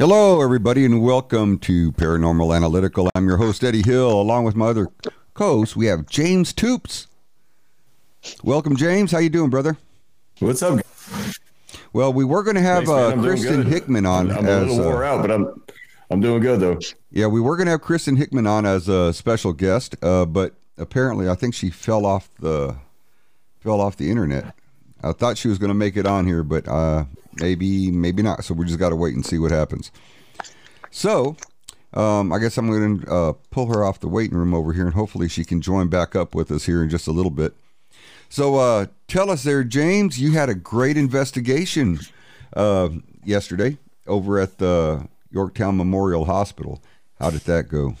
Hello, everybody, and welcome to Paranormal Analytical. I'm your host, Eddie Hill. Along with my other co-host, we have James Toops. Welcome, James. How you doing, brother? What's up? Well, we were going to have Thanks, uh, Kristen. Hickman on I'm a as little uh, wore out, but I'm I'm doing good though. yeah, we were going to have Kristen Hickman on as a special guest, uh, but apparently, I think she fell off the fell off the internet. I thought she was going to make it on here, but uh, maybe maybe not. So we just got to wait and see what happens. So, um, I guess I'm going to uh, pull her off the waiting room over here, and hopefully she can join back up with us here in just a little bit. So, uh, tell us there, James. You had a great investigation uh, yesterday over at the Yorktown Memorial Hospital. How did that go?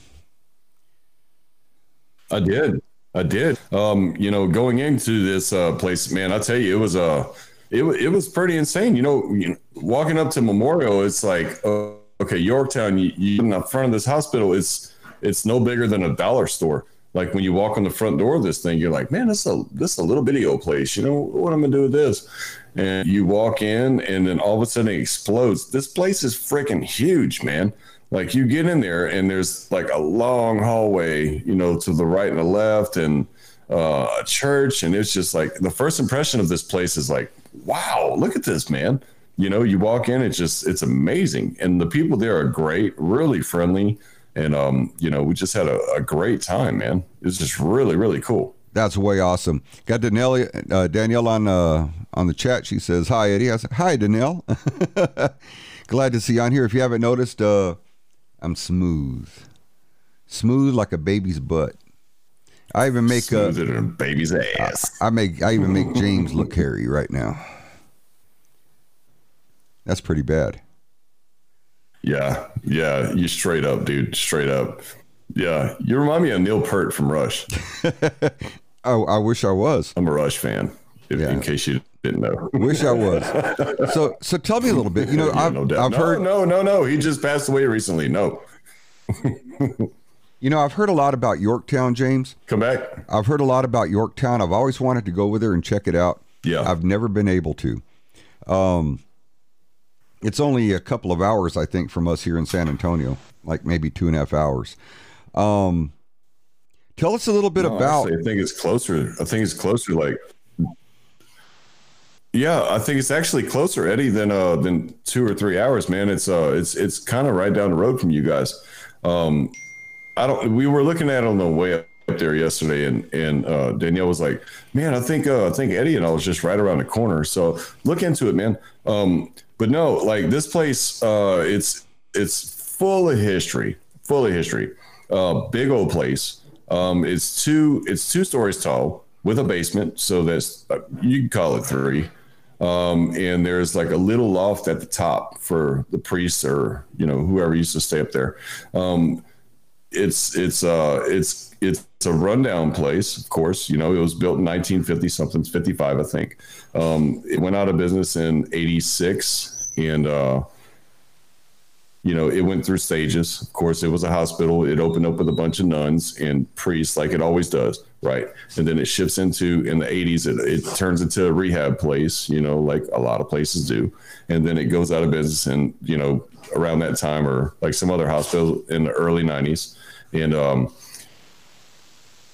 I did. I did. Um, you know, going into this uh, place, man, I tell you, it was uh, it it was pretty insane. You know, walking up to Memorial, it's like, uh, okay, Yorktown, you, you in the front of this hospital, it's it's no bigger than a dollar store. Like when you walk on the front door of this thing, you're like, man, this is a this is a little old place. You know what I'm gonna do with this? And you walk in, and then all of a sudden it explodes. This place is freaking huge, man. Like you get in there, and there's like a long hallway, you know, to the right and the left, and uh, a church, and it's just like the first impression of this place is like, wow, look at this, man. You know, you walk in, it's just it's amazing, and the people there are great, really friendly, and um, you know, we just had a, a great time, man. It's just really, really cool. That's way awesome. Got Danielle, uh, Danielle on uh, on the chat. She says, "Hi, Eddie." I said, "Hi, Danielle." Glad to see you on here. If you haven't noticed, uh, I'm smooth, smooth like a baby's butt. I even make a baby's ass. I make I even make James look hairy right now. That's pretty bad. Yeah, yeah, you straight up, dude, straight up. Yeah, you remind me of Neil Peart from Rush. Oh, I wish I was. I'm a Rush fan, if, Yeah. in case you didn't know. Wish I was. So so tell me a little bit. You know, Yeah, I've, no. I've no, heard no, no, no. He just passed away recently. No, you know I've heard a lot about Yorktown, James. come back. I've heard a lot about Yorktown. I've always wanted to go over there and check it out. Yeah, I've never been able to. Um, it's only a couple of hours, I think, from us here in San Antonio, like maybe two and a half hours. Um, tell us a little bit No, about. I think it's closer. I think it's closer. Like, yeah, I think it's actually closer, Eddie, than uh than two or three hours, man. It's uh it's it's kind of right down the road from you guys. Um, I don't. We were looking at it on the way up there yesterday, and and uh, Danielle was like, "Man, I think uh, I think Eddie and I was just right around the corner." So look into it, man. Um, but no, like this place, uh, it's it's full of history, full of history. Uh, big old place. Um, it's two it's two stories tall with a basement, so that's uh, you can call it three. Um, and there's like a little loft at the top for the priests or you know whoever used to stay up there. Um, it's it's uh it's it's a rundown place of course. You know it was built in 1950 something 55 i think. Um it went out of business in 86 and uh you know it went through stages. Of course it was a hospital. It opened up with a bunch of nuns and priests like it always does right? And then it shifts into in the 80s it, it turns into a rehab place you know like a lot of places do. And then it goes out of business and you know around that time or like some other hospital in the early 90s and um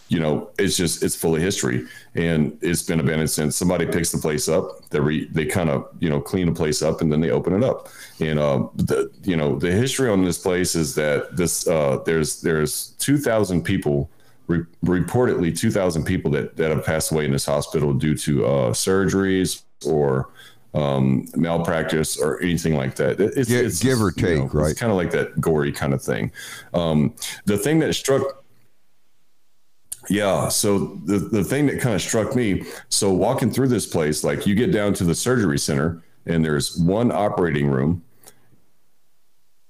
you know it's just it's full of history. And it's been abandoned since somebody picks the place up they re, they kind of you know clean the place up and then they open it up. And um the you know the history on this place is that this uh there's there's 2000 people re- reportedly 2000 people that that have passed away in this hospital due to uh surgeries or um, malpractice or anything like that. It's, Gi- it's give or you know, take, right? It's kind of like that gory kind of thing. Um, the thing that struck yeah. So the, the thing that kind of struck me, so walking through this place, like you get down to the surgery center and there's one operating room.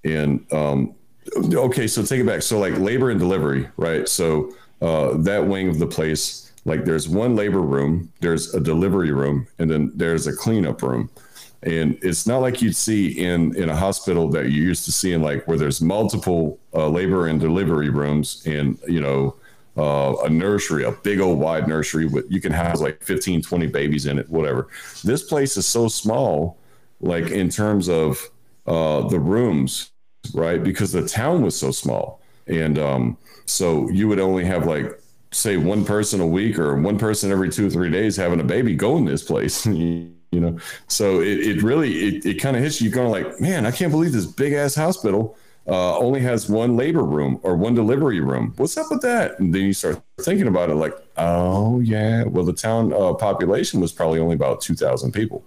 And um, okay, so take it back. So like labor and delivery, right? So uh, that wing of the place, like there's one labor room, there's a delivery room, and then there's a cleanup room. And it's not like you'd see in in a hospital that you used to see in like where there's multiple uh, labor and delivery rooms and you know uh, a nursery, a big old wide nursery with you can have like 15, 20 babies in it, whatever. This place is so small, like in terms of uh, the rooms, right? Because the town was so small, and um, so you would only have like say one person a week or one person every two or three days having a baby go in this place. you know, so it, it really it, it kind of hits you going like, man, I can't believe this big ass hospital uh, only has one labor room or one delivery room. What's up with that? And then you start thinking about it like, oh yeah, well the town uh, population was probably only about two thousand people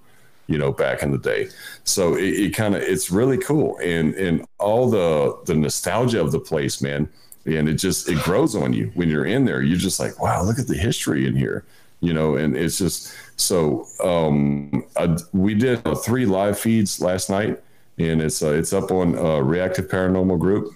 you know, back in the day. So it, it kind of it's really cool, and and all the the nostalgia of the place, man, and it just it grows on you when you're in there. You're just like, wow, look at the history in here, you know, and it's just so. Um, I, we did uh, three live feeds last night, and it's uh, it's up on uh, Reactive Paranormal Group,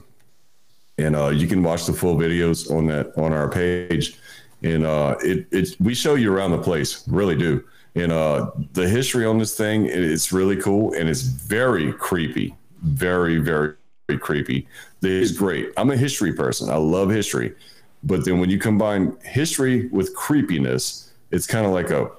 and uh, you can watch the full videos on that on our page. And uh, it, it we show you around the place, really do and uh, the history on this thing it's really cool and it's very creepy, very very, very creepy. It's great. I'm a history person. I love history, but then when you combine history with creepiness, it's kind of like a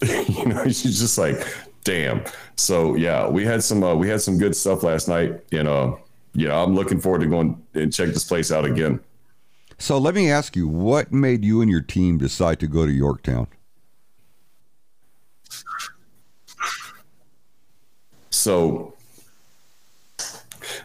you know, she's just like, damn. So yeah, we had some uh, we had some good stuff last night, and uh, yeah, I'm looking forward to going and check this place out again. So let me ask you, what made you and your team decide to go to Yorktown? So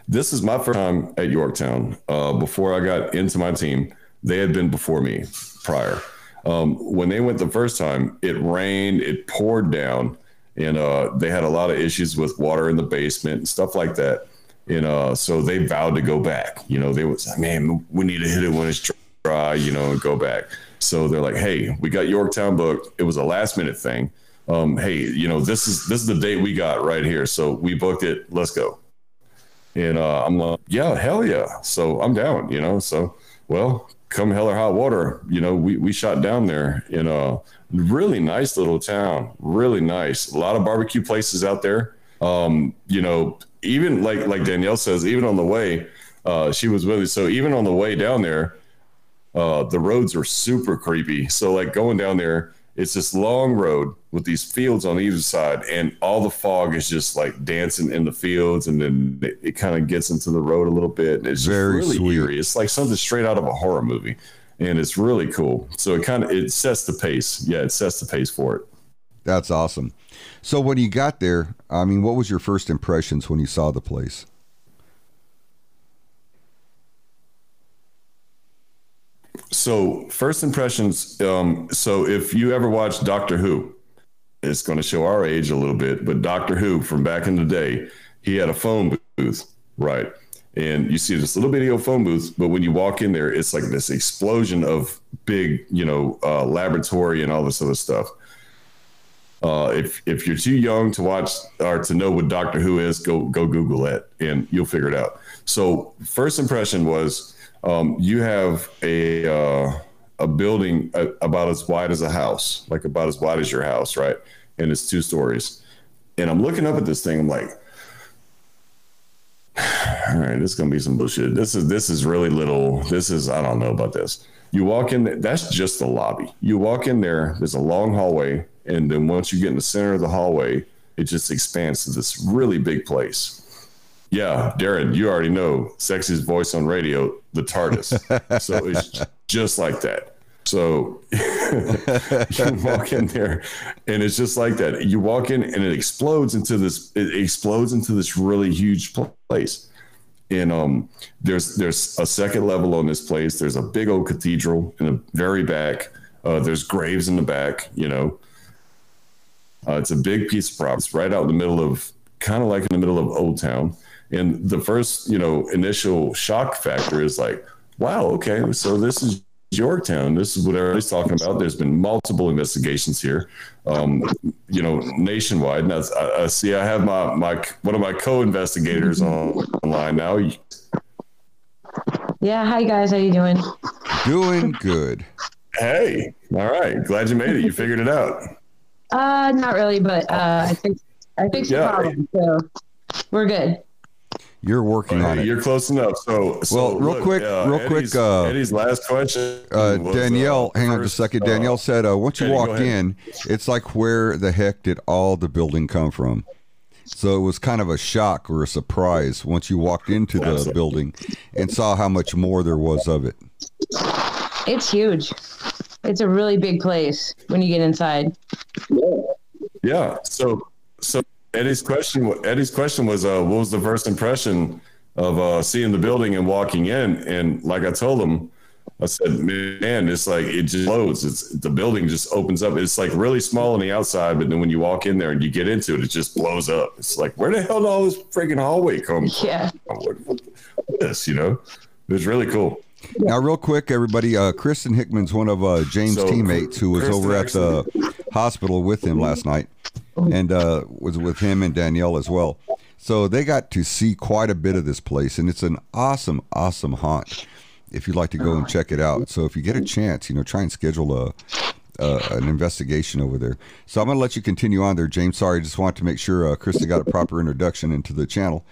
this is my first time at Yorktown. Uh, before I got into my team, they had been before me prior. Um, when they went the first time, it rained, it poured down, and uh, they had a lot of issues with water in the basement and stuff like that. And uh, so they vowed to go back. You know, they was like, man, we need to hit it when it's dry, you know, and go back. So they're like, hey, we got Yorktown booked. It was a last minute thing um, hey, you know, this is this is the date we got right here. So we booked it. Let's go. And uh, I'm like, yeah, hell yeah. So I'm down, you know. So well, come hell or hot water, you know, we we shot down there in a really nice little town, really nice. A lot of barbecue places out there. Um, you know, even like like Danielle says, even on the way, uh, she was with us. So even on the way down there, uh, the roads are super creepy. So like going down there, it's this long road with these fields on either side, and all the fog is just like dancing in the fields, and then it, it kind of gets into the road a little bit, and it's Very really sweet. eerie. It's like something straight out of a horror movie, and it's really cool. So it kind of it sets the pace. Yeah, it sets the pace for it. That's awesome. So when you got there, I mean, what was your first impressions when you saw the place? So first impressions. Um, so if you ever watched Doctor Who, it's going to show our age a little bit, but Doctor Who from back in the day, he had a phone booth, right? And you see this little video phone booth, but when you walk in there, it's like this explosion of big, you know, uh, laboratory and all this other stuff. Uh, if if you're too young to watch or to know what Doctor Who is, go go Google it and you'll figure it out. So first impression was um, you have a uh, a building about as wide as a house, like about as wide as your house, right? And it's two stories. And I'm looking up at this thing. I'm like, all right, this is gonna be some bullshit. This is this is really little. This is I don't know about this. You walk in, that's just the lobby. You walk in there. There's a long hallway, and then once you get in the center of the hallway, it just expands to this really big place. Yeah, Darren, you already know sexiest voice on radio, the TARDIS. so it's just like that. So you walk in there and it's just like that. You walk in and it explodes into this, it explodes into this really huge place. And um, there's there's a second level on this place. There's a big old cathedral in the very back. Uh, there's graves in the back, you know. Uh, it's a big piece of. It's right out in the middle of, kind of like in the middle of Old Town. And the first, you know, initial shock factor is like, wow, okay, so this is Yorktown. This is what everybody's talking about. There's been multiple investigations here, um, you know, nationwide. Now, I, I, see, I have my my one of my co-investigators on online now. Yeah, hi guys, how you doing? Doing good. Hey, all right, glad you made it. You figured it out. Uh, not really, but uh, I think I fixed yeah. the problem, so we're good. You're working on it. You're close enough. So, so well, real look, quick, uh, real Eddie's, quick. Uh, Eddie's last question. Uh, was, Danielle, uh, hang on just a second. Danielle uh, said, uh, once you Eddie, walk in, it's like where the heck did all the building come from? So it was kind of a shock or a surprise once you walked into the Absolutely. building and saw how much more there was of it. It's huge. It's a really big place when you get inside. Yeah. So so Eddie's question Eddie's question was uh what was the first impression of uh seeing the building and walking in? And like I told him I said man it's like it just blows it's the building just opens up. It's like really small on the outside but then when you walk in there and you get into it it just blows up. It's like where the hell did all this freaking hallway come from? Yeah. what, what, what this you know? It was really cool. Now, real quick, everybody, uh, Kristen Hickman's one of uh, James' So, teammates who was Kristen over at the hospital with him last night and uh, was with him and Danielle as well. So they got to see quite a bit of this place, and it's an awesome, awesome haunt if you'd like to go and check it out. So if you get a chance, you know, try and schedule a, uh, an investigation over there. So I'm going to let you continue on there, James. Sorry, I just wanted to make sure uh, Kristen got a proper introduction into the channel.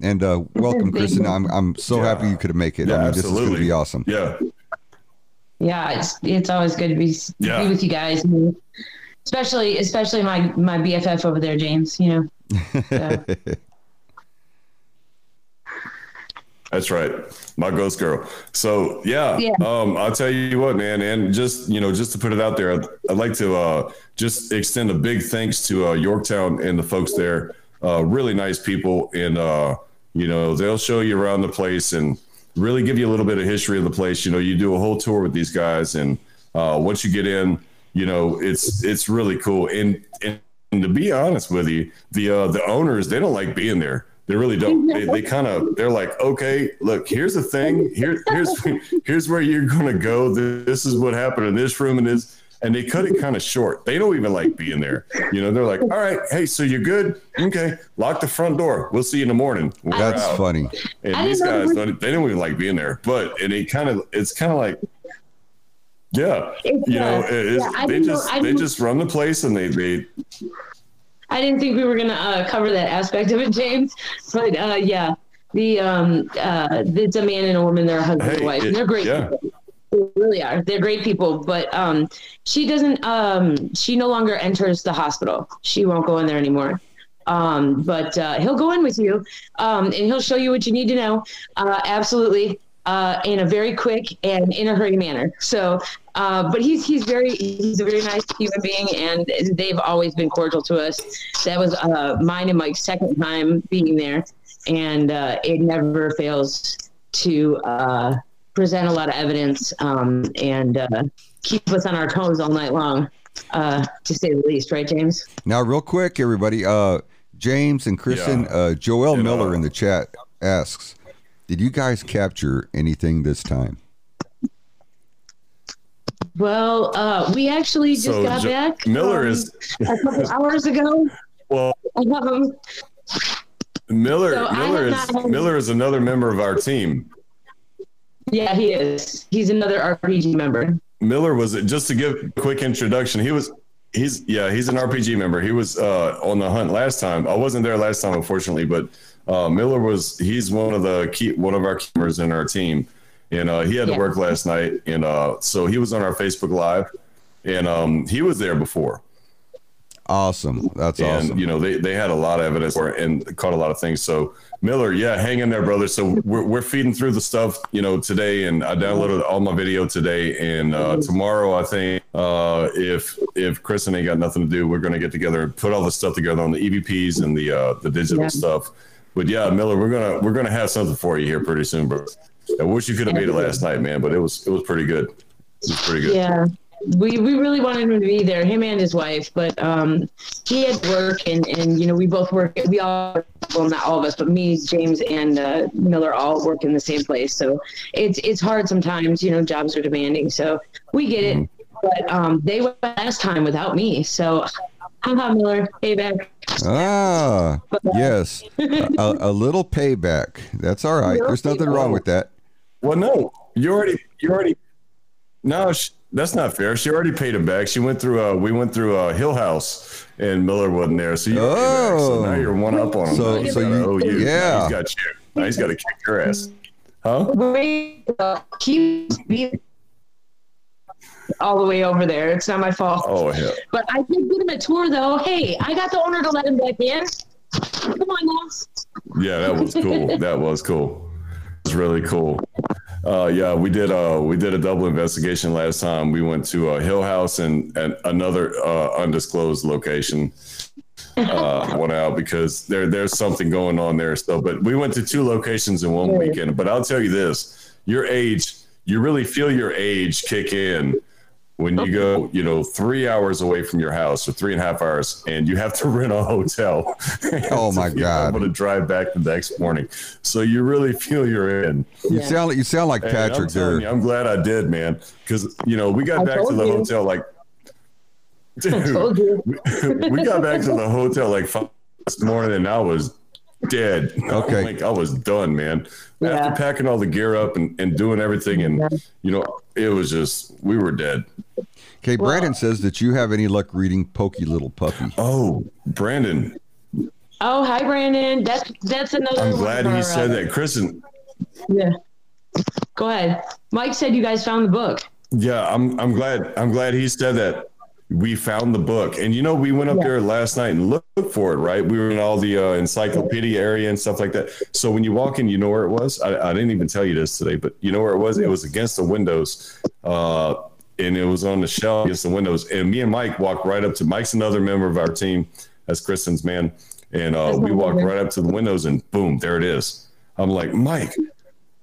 And uh, welcome, Thank Kristen. I'm, I'm so Yeah. happy you could make it. yeah I mean, this is going to absolutely be awesome. yeah Yeah, it's it's always good to be, Yeah. be with you guys, and especially especially my my BFF over there, James. You know, So, That's right. My ghost girl. So yeah, Yeah. um, I'll tell you what, man, and just, you know, just to put it out there, I'd, I'd like to, uh, just extend a big thanks to, uh, Yorktown and the folks there, uh, really nice people. And, uh, you know, they'll show you around the place and really give you a little bit of history of the place. You know, you do a whole tour with these guys and, uh, once you get in, you know, it's, it's really cool. And, and, and to be honest with you, the, uh, the owners, they don't like being there. They really don't. They, they kind of they're like, okay, look, here's the thing. Here, here's here's where you're gonna go. This is what happened in this room and this. And they cut it kind of short. They don't even like being there. You know, they're like, all right, hey, so you're good? Okay, lock the front door. We'll see you in the morning. We're That's out. funny. And I these guys, don't, they don't even like being there. But and it kind of, it's kind of like, yeah, It's, you know, yeah, they didn't know- just they just run the place and they they I didn't think we were gonna uh, cover that aspect of it, James. But uh, yeah, the um, uh, it's a man and a woman. They're a husband Hey, and wife. it- and they're great. yeah. People. They really are. They're great people. But um, she doesn't. Um, she no longer enters the hospital. She won't go in there anymore. Um, but uh, he'll go in with you, um, and he'll show you what you need to know. Uh, absolutely, uh, in a very quick and in a hurry manner. So, uh, but he's he's very he's a very nice human being, and they've always been cordial to us. That was uh, mine and Mike's second time being there, and uh, it never fails to uh, present a lot of evidence um, and uh, keep us on our toes all night long, uh, to say the least. Right, James? Now, real quick, everybody. Uh, James and Kristen, Yeah. uh, Joel And, Miller uh, in the chat asks, "Did you guys capture anything this time?" Well, uh, we actually just So, got Jo- back. Miller um, is a couple hours ago. well. Um, Miller So Miller is not- Miller is another member of our team. yeah, he is. He's another RPG member. Miller was just to give a quick introduction. He was he's yeah he's an RPG member. He was uh, on the hunt last time. I wasn't there last time, unfortunately, but uh, Miller was he's one of the key one of our key members in our team, and uh, he had to work last night, and uh, so he was on our Facebook Live, and um, he was there before. Awesome. That's and awesome. you know they, they had a lot of evidence for and caught a lot of things so miller yeah hang in there brother so we're, we're feeding through the stuff you know today and i downloaded all my video today and uh, tomorrow i think uh, if if kristen ain't got nothing to do we're going to get together and put all the stuff together on the evps and the uh, the digital Yeah. stuff but yeah miller we're gonna we're gonna have something for you here pretty soon bro i wish you could have made it last night man but it was it was pretty good it was pretty good Yeah. We, we really wanted him to be there, him and his wife, but um, he had work, and, and you know we both work. We all, well, not all of us, but me, James, and uh, Miller all work in the same place. So it's it's hard sometimes. You know, jobs are demanding, so we get it. But um, they went last time without me, so haha, Miller, payback. Ah, yes. a, a little payback. That's all right. There's nothing wrong with that. Well, no, you already, you already. No, sh that's not fair. She already paid him back. She went through. Uh, we went through uh, Hill House, and Miller wasn't there. So you. already back. So now Oh. you're one up on him. So- so gotta you- owe you. Now yeah. he's got you. Now he's got to kick your ass. Huh? Wait, uh, he beat all the way over there. It's not my fault. Oh hell. But I did get him a tour, though. Hey, I got the owner to let him back in. Come on now. Yeah, that was cool. that was cool. It was really cool. Uh, yeah, we did. Uh, we did a double investigation last time. We went to a Hill House and, and another uh, undisclosed location. Uh, went out because there there's something going on there still. But we went to two locations in one weekend. But I'll tell you this: your age, you really feel your age kick in when you go, you know, three hours away from your house or three and a half hours, and you have to rent a hotel. Oh my God! I'm going to drive back the next morning, so you really feel you're in. You Yeah. sound like you sound like And I'm, Patrick telling there. you, I'm glad I did, man, because you know we got I back to the you. hotel like, told dude, you. we, we got back to the hotel like five this morning, and I was dead. Okay. like I was done, man. Yeah. After packing all the gear up and, and doing everything, and Yeah. you know, it was just we were dead. Okay, Brandon says that you have any luck reading Poky Little Puppy. Oh, Brandon, Oh, hi, Brandon. That's that's another. I'm glad of he said uh, that. Kristen, Yeah. Go ahead. Mike said you guys found the book. yeah, I'm I'm glad I'm glad he said that. We found the book, and you know, we went up Yeah. there last night and looked for it. Right, we were in all the uh, encyclopedia area and stuff like that. So when you walk in, you know where it was. I, I didn't even tell you this today, but you know where it was. It was against the windows, uh, and it was on the shelf against the windows. And me and Mike walked right up to Mike's another member of our team. That's Kristen's man, and uh, we walked right up to the windows, and boom, there it is. I'm like, Mike,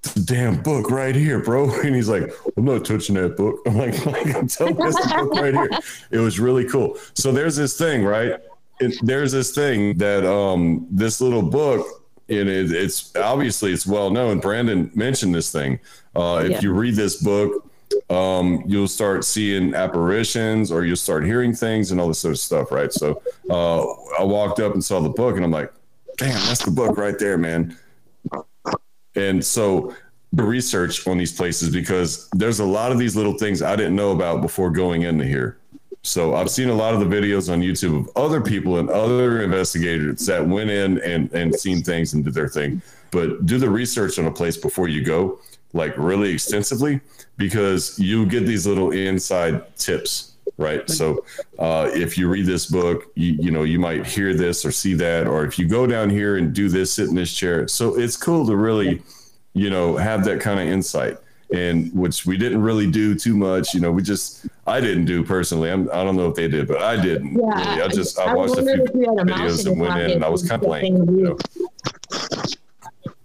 the damn book right here, bro. And he's like, I'm not touching that book. I'm like, Mike, I'm telling you, it's the book right here. It was really cool. So there's this thing, right? It, there's this thing that um this little book, and it, it's obviously it's well known. Brandon mentioned this thing. Uh, if Yeah. you read this book, um, you'll start seeing apparitions or you'll start hearing things and all this sort of stuff, right? So uh, I walked up and saw the book, and I'm like, damn, that's the book right there, man. And so the research on these places because there's a lot of these little things I didn't know about before going into here. So I've seen a lot of the videos on YouTube of other people and other investigators that went in and, and seen things and did their thing. But do the research on a place before you go, like really extensively, because you get these little inside tips, right? So uh, if you read this book, you, you know, you might hear this or see that, or if you go down here and do this, sit in this chair. So it's cool to really, you know, have that kind of insight and which we didn't really do too much. You know, we just I didn't do personally. I'm, I don't know if they did, but I didn't. Yeah, really. I just I, I watched a few if you had a mouse videos and went in, and I was kind of playing. You know.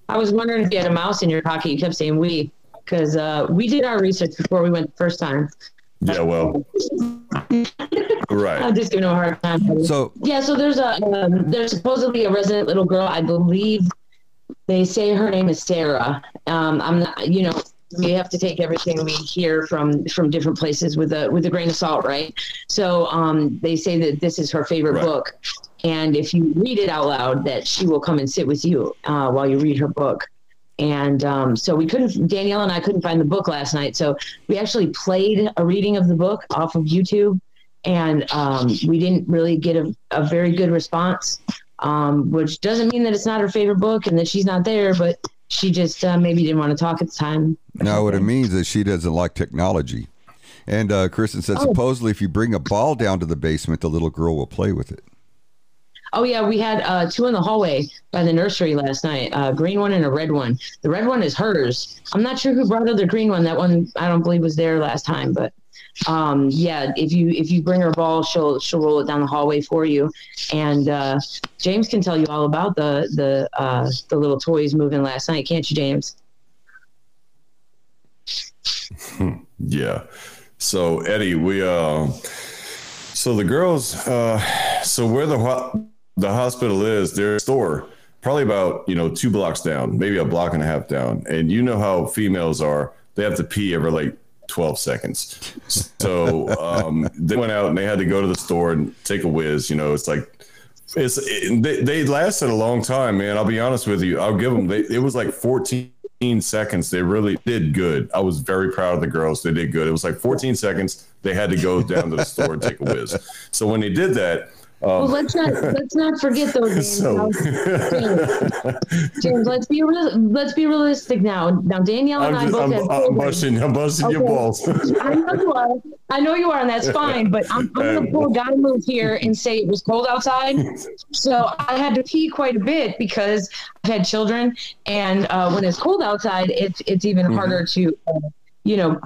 I was wondering if you had a mouse in your pocket. You kept saying we, because uh, we did our research before we went the first time. Yeah, well, right. I'm just giving him a hard time. So Yeah, so there's a um, there's supposedly a resident little girl. I believe they say her name is Sarah. Um, I'm not, you know, we have to take everything we hear from from different places with a with a grain of salt, right? So um, they say that this is her favorite Right. book, and if you read it out loud, that she will come and sit with you uh, while you read her book. And um, so we couldn't, Danielle and I couldn't find the book last night. So we actually played a reading of the book off of YouTube and um, we didn't really get a, a very good response, um, which doesn't mean that it's not her favorite book and that she's not there, but she just uh, maybe didn't want to talk at the time. now what it means is she doesn't like technology. And uh, Kristen said Oh. supposedly if you bring a ball down to the basement, the little girl will play with it. Oh yeah, we had uh, two in the hallway by the nursery last night. A green one and a red one. The red one is hers. I'm not sure who brought her the green one. That one I don't believe was there last time, but um, yeah, if you if you bring her ball, she'll she'll roll it down the hallway for you. And uh, James can tell you all about the the uh, the little toys moving last night, can't you, James? Yeah. So Eddie, we uh, so the girls, uh, so where the the hospital is, their store probably about you know two blocks down, maybe a block and a half down, and you know how females are; they have to pee every like. 12 seconds. So um, they went out and they had to go to the store and take a whiz. You know, it's like, it's it, they, they lasted a long time, man. I'll be honest with you. I'll give them, they, it was like 14 seconds. They really did good. I was very proud of the girls. They did good. It was like 14 seconds. They had to go down to the store and take a whiz. So when they did that, well, let's not let's not forget those James. So- James, James, let's be real, let's be realistic now. Now Danielle and I'm, I both I'm, have I'm busting, I'm busting your balls. I know you are. I know you are, and that's fine. But I'm, I'm gonna pull a guy move here and say it was cold outside, so I had to pee quite a bit because I've had children, and uh, when it's cold outside, it's it's even Mm-hmm. harder to, uh, you know,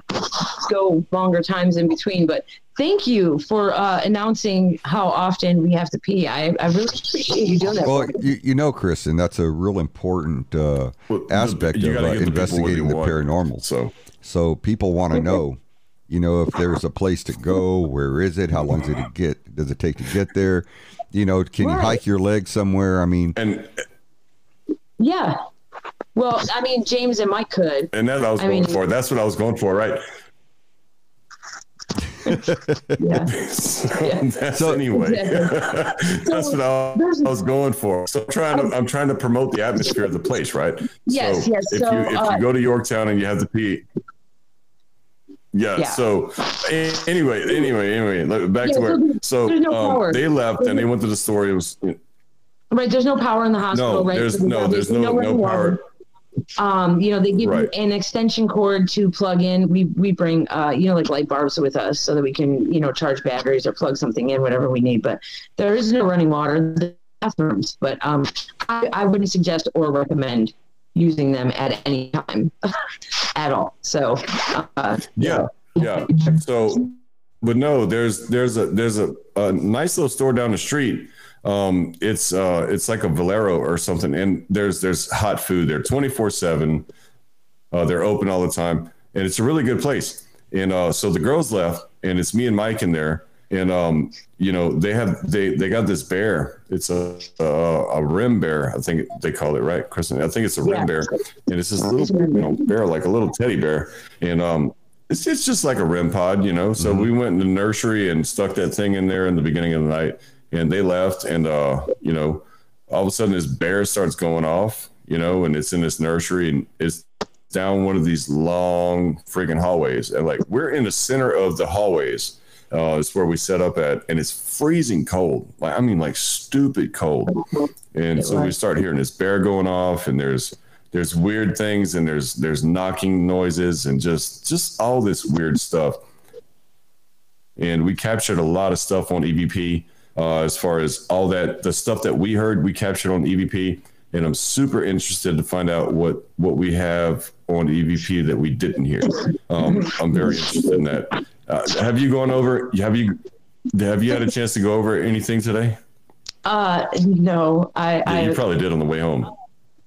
go longer times in between. But thank you for uh, announcing how often we have to pee. I, I really appreciate you doing that. Well, you, you know, Kristen, that's a real important uh, Well, aspect of uh, give the people what they investigating the want. paranormal. So So people want to know, you know, if there's a place to go, where is it? How long does it get? Does it take to get there? You know, can you hike your leg somewhere? I mean, and yeah. Well, I mean, James and Mike could. and that's what I was I going mean- for. That's what I was going for, right? Yeah. that's So- anyway. Exactly. that's what I, there's- I was going for. So I'm trying to I'm trying to promote the atmosphere of the place, right? Yes, so yes. If So, you if uh, you go to Yorktown and you have to pee. Yeah, Yeah. So anyway, anyway, anyway, back Yeah, to where. so there's- So there's no um, they left and they went to the store. It was Right. There's no power in the hospital, no, right? there's no, there's no no water. power. Um, you know, they give Right. you an extension cord to plug in. We we bring uh, you know, like light barbs with us so that we can, you know, charge batteries or plug something in, whatever we need. But there is no running water. In the bathrooms, but um, I, I wouldn't suggest or recommend using them at any time at all. So, uh, Yeah, yeah. So, but no, there's there's a there's a, a nice little store down the street. Um, it's uh it's like a Valero or something, and there's there's hot food there, twenty four seven. Uh, they're open all the time, and it's a really good place. And uh, so the girls left, and it's me and Mike in there, and um, you know they have they they got this bear. It's a a, a REM bear, I think they call it, right, Kristen? I think it's a REM Yeah. bear, and it's this little you know bear like a little teddy bear, and um, it's it's just like a REM pod, you know. So we went in the nursery and stuck that thing in there in the beginning of the night, and they left, and uh, you know, all of a sudden this bear starts going off, you know, and it's in this nursery and it's down one of these long freaking hallways, and like we're in the center of the hallways. Uh, it's where we set up at, and it's freezing cold. Like I mean, like stupid cold. And so we start hearing this bear going off, and there's there's weird things, and there's there's knocking noises, and just just all this weird stuff. And we captured a lot of stuff on EVP, uh, as far as all that the stuff that we heard, we captured on EVP. And I'm super interested to find out what what we have on EVP that we didn't hear. Um, I'm very interested in that. Uh, have you gone over? Have you have you had a chance to go over anything today? uh, no, I, Yeah, I you probably did on the way home.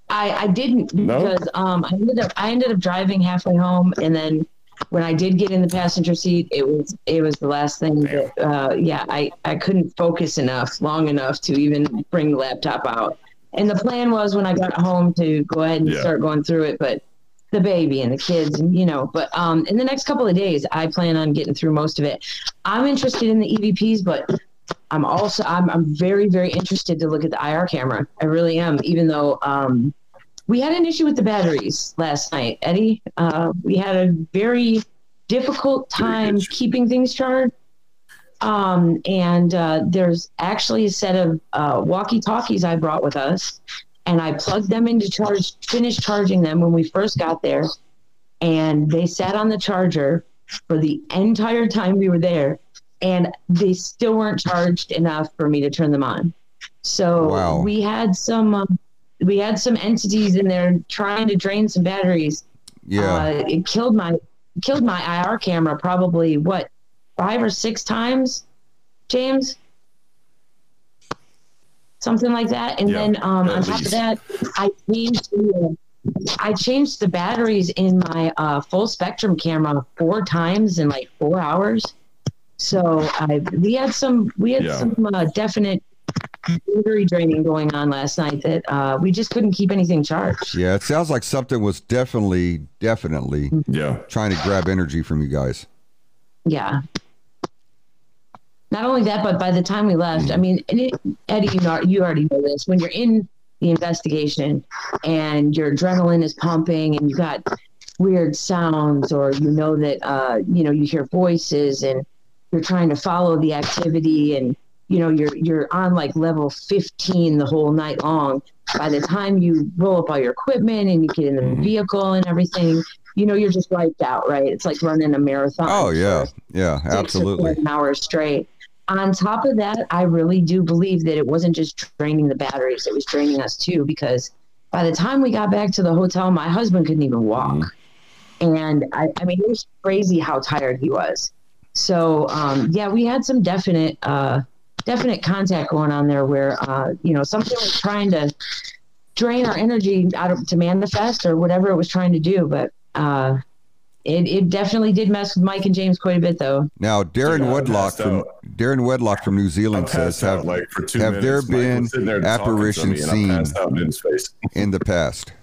I, I didn't No? because um, I ended up I ended up driving halfway home, and then when I did get in the passenger seat, it was it was the last thing that uh, yeah I I couldn't focus enough long enough to even bring the laptop out. And the plan was when I got home to go ahead and Yeah. start going through it, but the baby and the kids and you know but um in the next couple of days i plan on getting through most of it i'm interested in the evps but i'm also i'm, I'm very very interested to look at the ir camera i really am even though um we had an issue with the batteries last night eddie uh we had a very difficult time keeping things charged um and uh there's actually a set of uh walkie talkies i brought with us and I plugged them into charge, finished charging them when we first got there, and they sat on the charger for the entire time we were there, and they still weren't charged enough for me to turn them on. So Wow. we had some, um, we had some entities in there trying to drain some batteries. yeah. Uh, it killed my killed my IR camera probably what five or six times, James. Something like that, and Yeah, then um, on top of that, I changed the I changed the batteries in my uh, full spectrum camera four times in like four hours. So I we had some we had Yeah. some uh, definite battery draining going on last night that uh, we just couldn't keep anything charged. yeah. It sounds like something was definitely, definitely Yeah. trying to grab energy from you guys. Yeah. Not only that, but by the time we left, I mean, and it, Eddie, you know, you already know this. When you're in the investigation and your adrenaline is pumping, and you got weird sounds, or you know that uh, you know you hear voices, and you're trying to follow the activity, and you know you're you're on like level 15 the whole night long. By the time you roll up all your equipment and you get in the Mm-hmm. vehicle and everything you know you're just wiped out right? It's like running a marathon. Oh yeah, yeah, absolutely. seven hours straight. On top of that i really do believe that it wasn't just draining the batteries it was draining us too because by the time we got back to the hotel my husband couldn't even walk. Mm-hmm. and I, I mean it was crazy how tired he was. So um, yeah we had some definite uh, definite contact going on there where uh, you know something was trying to drain our energy out of to manifest or whatever it was trying to do but uh, it, it definitely did mess with mike and james quite a bit though Now, Darren Dude, Wedlock from out. Darren Wedlock from New Zealand says, passed out "Have like for two have minutes. there been sitting there talking to apparitions me, and I seen? in in the past?"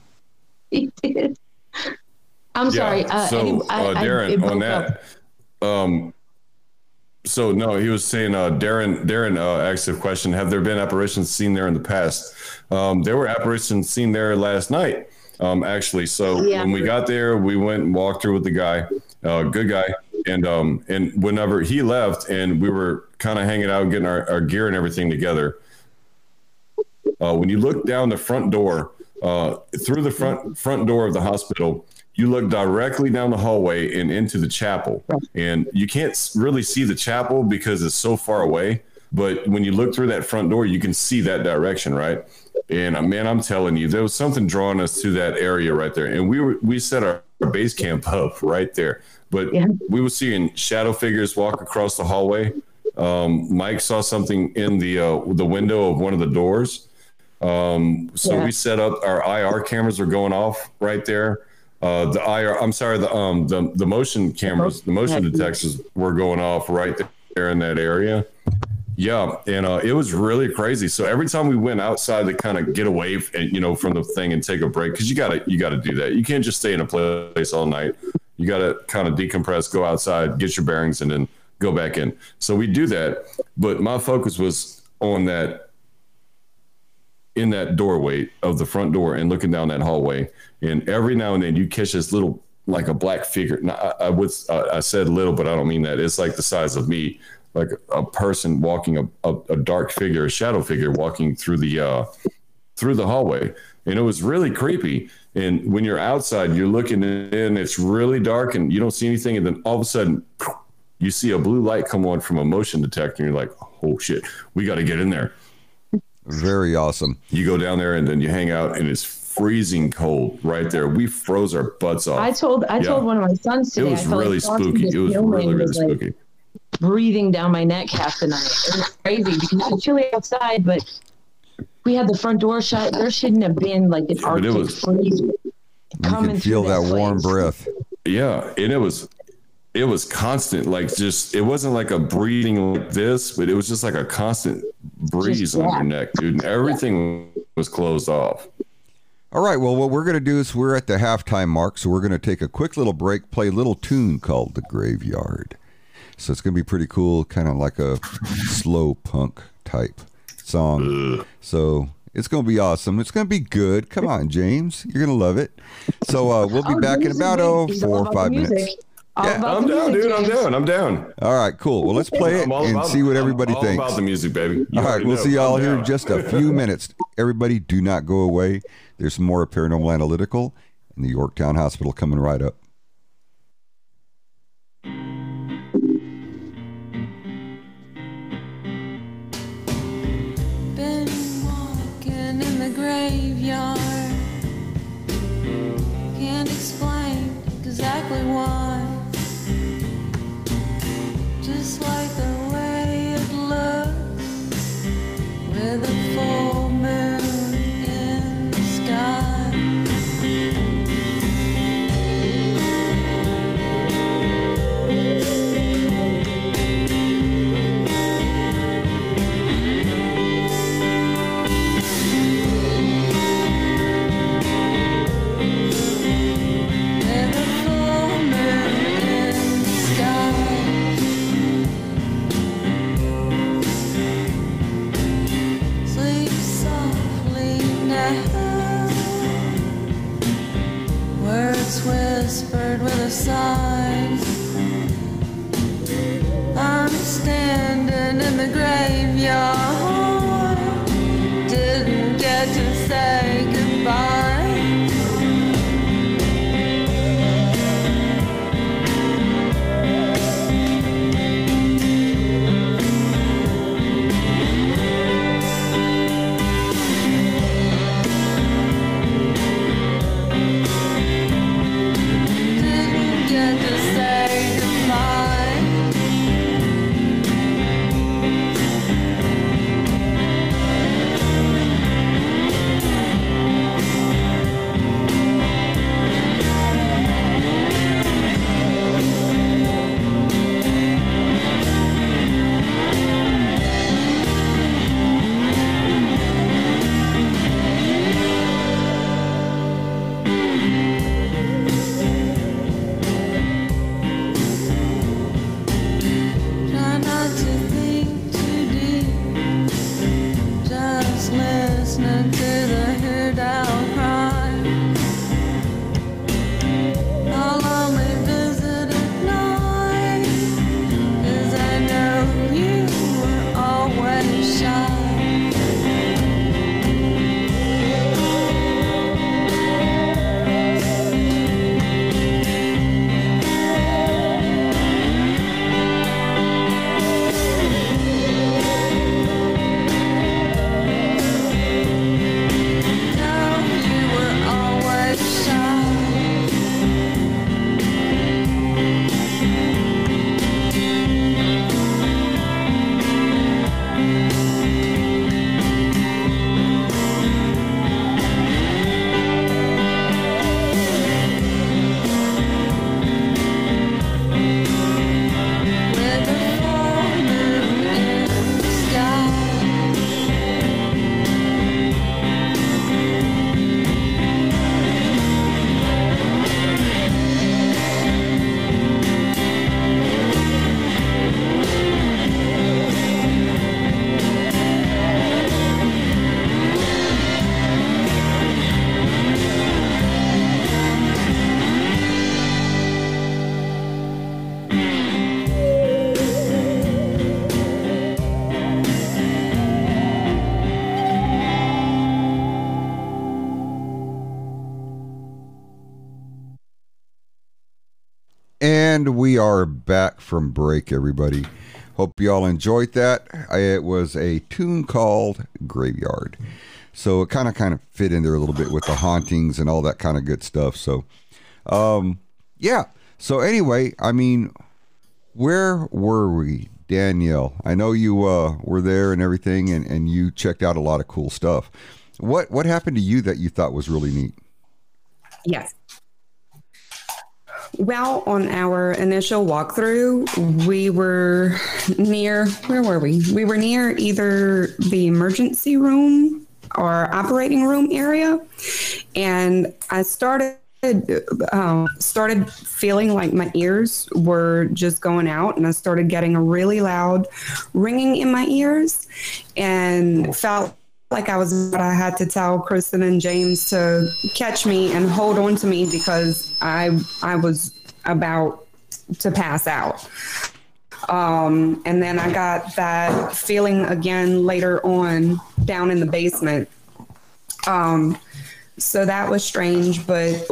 He did. i'm sorry uh, so, any- uh, I- I- Darren, on broke up. that, um, so no, he was saying, uh, Darren, Darren uh, asked a question: Have there been apparitions seen there in the past? Um, there were apparitions seen there last night, um, actually. So Yeah. when we got there, we went and walked through with the guy, uh, good guy, and um, and whenever he left, and we were kind of hanging out, getting our, our gear and everything together. Uh, when you look down the front door, uh, through the front front door of the hospital, you look directly down the hallway and into the chapel. And you can't really see the chapel because it's so far away. But when you look through that front door, you can see that direction, right? And uh, man, I'm telling you, there was something drawing us to that area right there. And we were we set our, our base camp up right there. But Yeah. we were seeing shadow figures walk across the hallway. Um, Mike saw something in the uh, the window of one of the doors. Um, so Yeah. we set up our IR cameras are going off right there. Uh, the IR, I'm sorry, the um the the motion cameras, the motion detectors were going off right there in that area. Yeah, and uh, it was really crazy. So every time we went outside to kind of get away, and you know, from the thing and take a break, because you gotta you gotta do that. You can't just stay in a place all night. You gotta kind of decompress, go outside, get your bearings, and then go back in. So we do that. But my focus was on that in that doorway of the front door and looking down that hallway. And every now and then you catch this little, like a black figure. Now, I, I I, I said little, but I don't mean that. It's like the size of me, like a person walking, a, a, a dark figure, a shadow figure walking through the, uh, through the hallway. And it was really creepy. And when you're outside, you're looking in, it's really dark and you don't see anything. And then all of a sudden, you see a blue light come on from a motion detector. And you're like, oh shit, we got to get in there Very awesome. you go down there and then you hang out and it's freezing cold right there. We froze our butts off. I told I told one of my sons it today. was I felt really like Frosty spooky. It was really, really was, like, spooky. breathing down my neck half the night. It was crazy because it's chilly outside, but we had the front door shut. There shouldn't have been like an but it Arctic was- freeze You coming can feel that warm place. breath. Yeah, and it was it was constant. Like just it wasn't like a breathing like this, but it was just like a constant breeze Just on your neck, dude. And everything was closed off. All right. Well, what we're going to do is we're at the halftime mark, so we're going to take a quick little break, play a little tune called "The Graveyard." So it's going to be pretty cool, kind of like a slow punk type song. So it's going to be awesome. It's going to be good. Come on, James, you're going to love it. So uh, we'll be Oh, back in about great. oh He's all four or five music. minutes. All Yeah, I'm down, music, dude. I'm down. I'm down. All right, cool. Well, let's play it and see what I'm everybody all thinks. about the music, baby. You All right, we'll know. see y'all I'm here in just a few minutes. Everybody, do not go away. There's some more paranormal analytical in the Yorktown Hospital coming right up. Been walking in the graveyard. Everybody. Hope you all enjoyed that. It was a tune called Graveyard. So it kind of kind of fit in there a little bit with the hauntings and all that kind of good stuff. So um yeah. So anyway, I mean, where were we, Danielle? I know you uh were there and everything and, and you checked out a lot of cool stuff. What what happened to you that you thought was really neat? Yes. Well, on our initial walkthrough, we were near, where were we? We were near either the emergency room or operating room area. And I started. Um, started feeling like my ears were just going out, and I started getting a really loud ringing in my ears, and felt like I was but I had to tell Kristen and James to catch me and hold on to me because I I was about to pass out. Um, and then I got that feeling again later on down in the basement. Um, so that was strange, but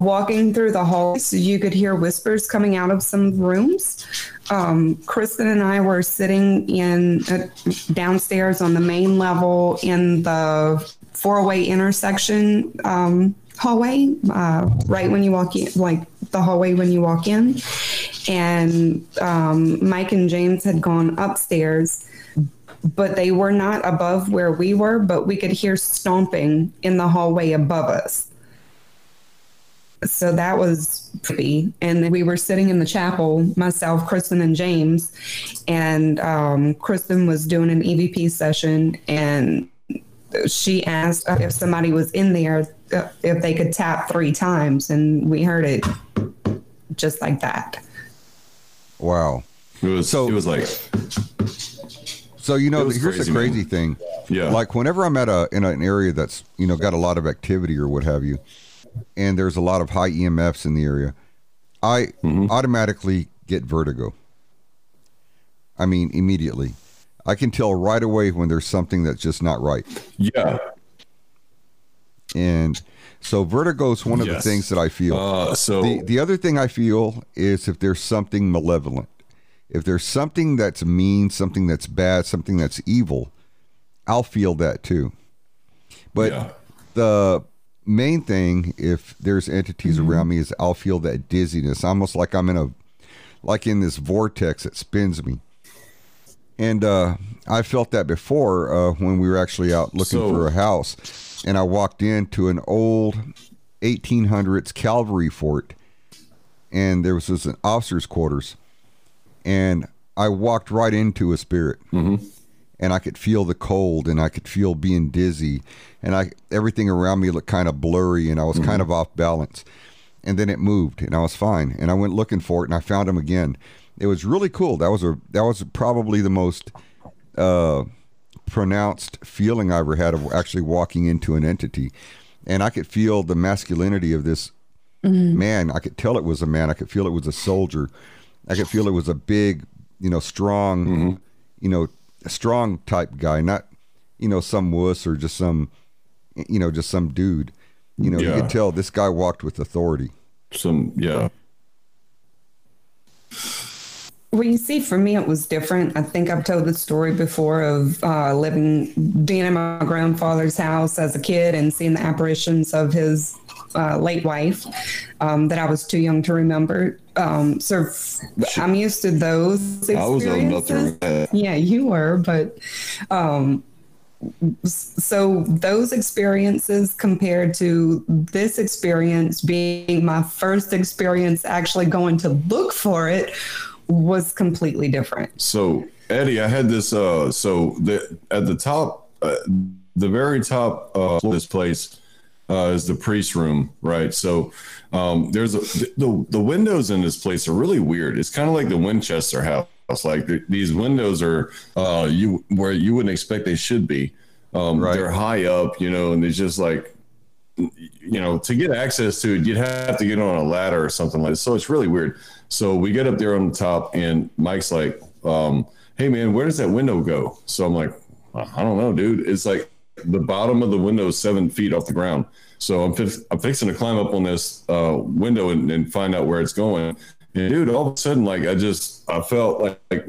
walking through the halls, you could hear whispers coming out of some rooms. Um, Kristen and I were sitting in uh, downstairs on the main level in the four-way intersection um, hallway, uh, right when you walk in, like the hallway when you walk in. And um, Mike and James had gone upstairs but they were not above where we were, but we could hear stomping in the hallway above us. So that was creepy. And we were sitting in the chapel, myself, Kristen, and James, and um, Kristen was doing an EVP session, and she asked if somebody was in there uh, if they could tap three times, and we heard it just like that. Wow. It was So- it was like So you know, here's crazy, the crazy man. thing. Yeah. Like whenever I'm at a in an area that's you know got a lot of activity or what have you, and there's a lot of high EMFs in the area, I Mm-hmm. automatically get vertigo. I mean, immediately. I can tell right away when there's something that's just not right. Yeah. And so vertigo is one of Yes. the things that I feel. Uh, so the the other thing I feel is if there's something malevolent, if there's something that's mean, something that's bad, something that's evil, I'll feel that too. But Yeah. the main thing, if there's entities Mm-hmm. around me, is I'll feel that dizziness, almost like I'm in a, like in this vortex that spins me. And uh, I felt that before uh, when we were actually out looking So- for a house, and I walked into an old 1800s cavalry fort, and there was this an officer's quarters, and I walked right into a spirit, Mm-hmm. And I could feel the cold, and I could feel being dizzy, and I everything around me looked kind of blurry, and I was kind mm-hmm. of off balance, and then it moved, and I was fine, and I went looking for it, and I found him again. It was really cool. That was a that was probably the most uh, pronounced feeling I ever had of actually walking into an entity, and I could feel the masculinity of this mm-hmm. man. I could tell it was a man. I could feel it was a soldier. I could feel it was a big, you know, strong, mm-hmm. you know, strong type guy, not, you know, some wuss or just some, you know, just some dude. You know, you could tell this guy walked with authority. some yeah. Well, you see, for me, it was different. I think I've told the story before of uh, living, being in my grandfather's house as a kid and seeing the apparitions of his uh, late wife um, that I was too young to remember. Um, so I'm used to those I was old enough to experiences. Yeah, you were, but um, so those experiences compared to this experience being my first experience actually going to look for it was completely different. So Eddie, I had this. Uh, so the at the top, uh, the very top uh, of this place uh, is the priest room, right? So um, there's a, the the windows in this place are really weird. It's kind of like the Winchester house. Like the, these windows are uh, you where you wouldn't expect they should be. Um, Right. They're high up, you know, and it's just like you know, to get access to it, you'd have to get on a ladder or something like that. So it's really weird. So we get up there on the top, and Mike's like, um, "Hey man, where does that window go?" So I'm like, "I don't know, dude. It's like the bottom of the window is seven feet off the ground. So I'm fix- I'm fixing to climb up on this uh, window and, and find out where it's going. And dude, all of a sudden, like I just I felt like, like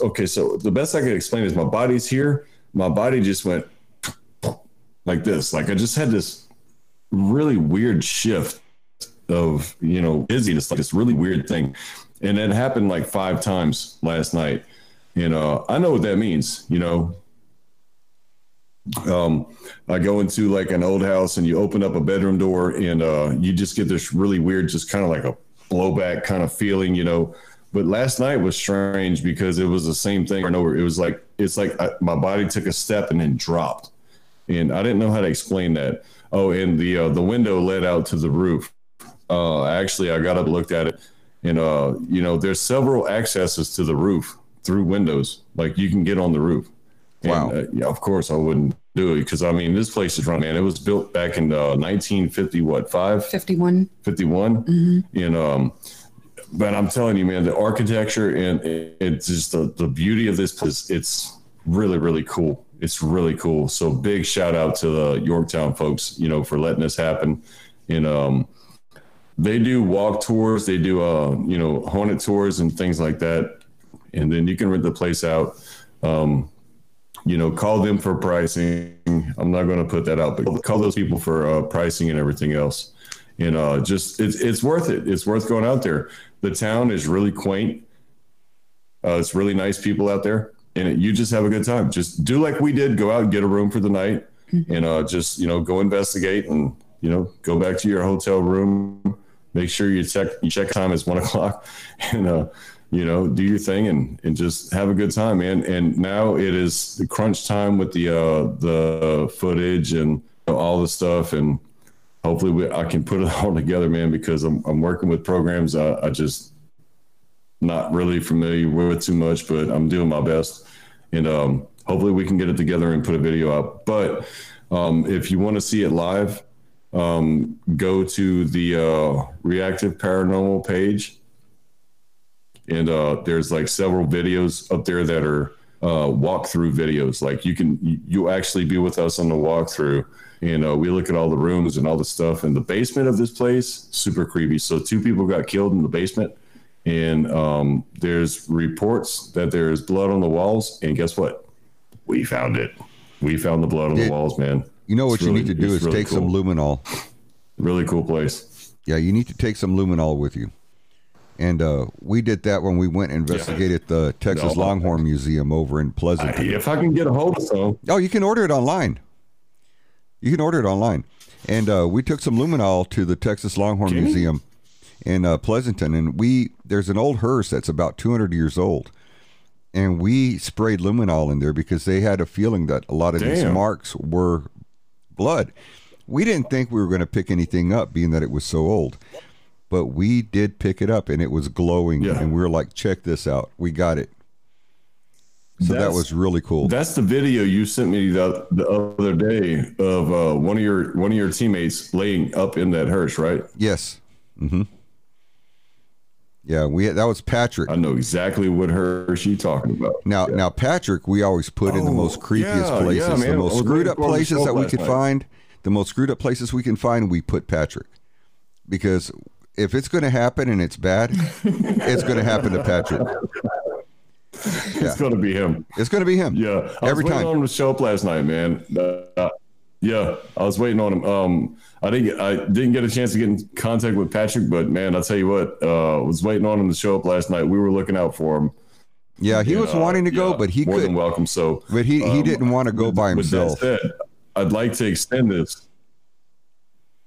okay. So the best I could explain is my body's here. My body just went like this. Like I just had this really weird shift of you know dizziness, like this really weird thing, and it happened like five times last night. You know, I know what that means. You know, um, I go into like an old house and you open up a bedroom door and uh, you just get this really weird, just kind of like a blowback kind of feeling, you know. But last night was strange because it was the same thing. Or know it was like it's like I, my body took a step and then dropped, and I didn't know how to explain that. Oh, and the uh, the window led out to the roof. Uh, actually, I got up looked at it, and uh, you know, there's several accesses to the roof through windows. Like you can get on the roof. And, Wow. uh, yeah, of course I wouldn't do it because I mean this place is run, man. It was built back in uh, 1950, what five? 51. 51 and um but i'm telling you man the architecture and it- it's just the, the beauty of this place it's really really cool it's really cool so big shout out to the yorktown folks you know for letting this happen and um they do walk tours they do uh you know haunted tours and things like that and then you can rent the place out um you know call them for pricing i'm not going to put that out but call those people for uh, pricing and everything else and uh, just it's it's worth it. It's worth going out there. The town is really quaint. Uh, it's really nice people out there, and it, you just have a good time. Just do like we did. Go out and get a room for the night, and uh, just you know go investigate and you know go back to your hotel room. Make sure you check you check time is one o'clock, and uh, you know do your thing and and just have a good time, man. And now it is the crunch time with the uh, the footage and all the stuff and hopefully we, I can put it all together, man, because I'm, I'm working with programs I, I just not really familiar with too much, but I'm doing my best. And um, hopefully we can get it together and put a video out. But um, if you want to see it live, um, go to the uh, Reactive Paranormal page and uh, there's like several videos up there that are uh, walkthrough videos. Like you can you, you actually be with us on the walkthrough, and uh, we look at all the rooms and all the stuff in the basement of this place. Super creepy. So two people got killed in the basement, and um, there's reports that there's blood on the walls. And guess what? We found it. We found the blood on the walls, man. You know what It's you really- need to do is really take some cool. luminol. Really cool place. Yeah, you need to take some luminol with you. And uh, we did that when we went and investigated the Texas No. Longhorn Museum over in Pleasanton. If I can get a hold of some, Oh, you can order it online. You can order it online. And uh, we took some luminol to the Texas Longhorn you? Museum in uh, Pleasanton, and we there's an old hearse that's about 200 years old, and we sprayed luminol in there because they had a feeling that a lot of these marks were blood. We didn't think we were going to pick anything up, being that it was so old, but we did pick it up, and it was glowing, Yeah. and we were like, "Check this out, we got it." So that was really cool. That's the video you sent me the, the other day of uh, one of your one of your teammates laying up in that hearse, right? Yes. Mm-hmm. Yeah, we that was Patrick. I know exactly what hearse you talking about. Now, now Patrick, we always put in the Oh, most creepiest yeah, places, yeah, the. Most screwed up for him to places that we could night. find. The most screwed up places we can find, we put Patrick, because if it's going to happen and it's bad, it's going to happen to Patrick. Yeah. It's gonna be him. It's going to be him. Yeah, I every was waiting time. on him to show up last night, man. Uh, yeah, I was waiting on him. Um, I didn't get, I didn't get a chance to get in contact with Patrick, but man, I'll tell you what, uh, was waiting on him to show up last night. We were looking out for him. Yeah, he was Uh, wanting to go, yeah, but he more than welcome. So, But he, he um, didn't want to go by himself. said, I'd like to extend this.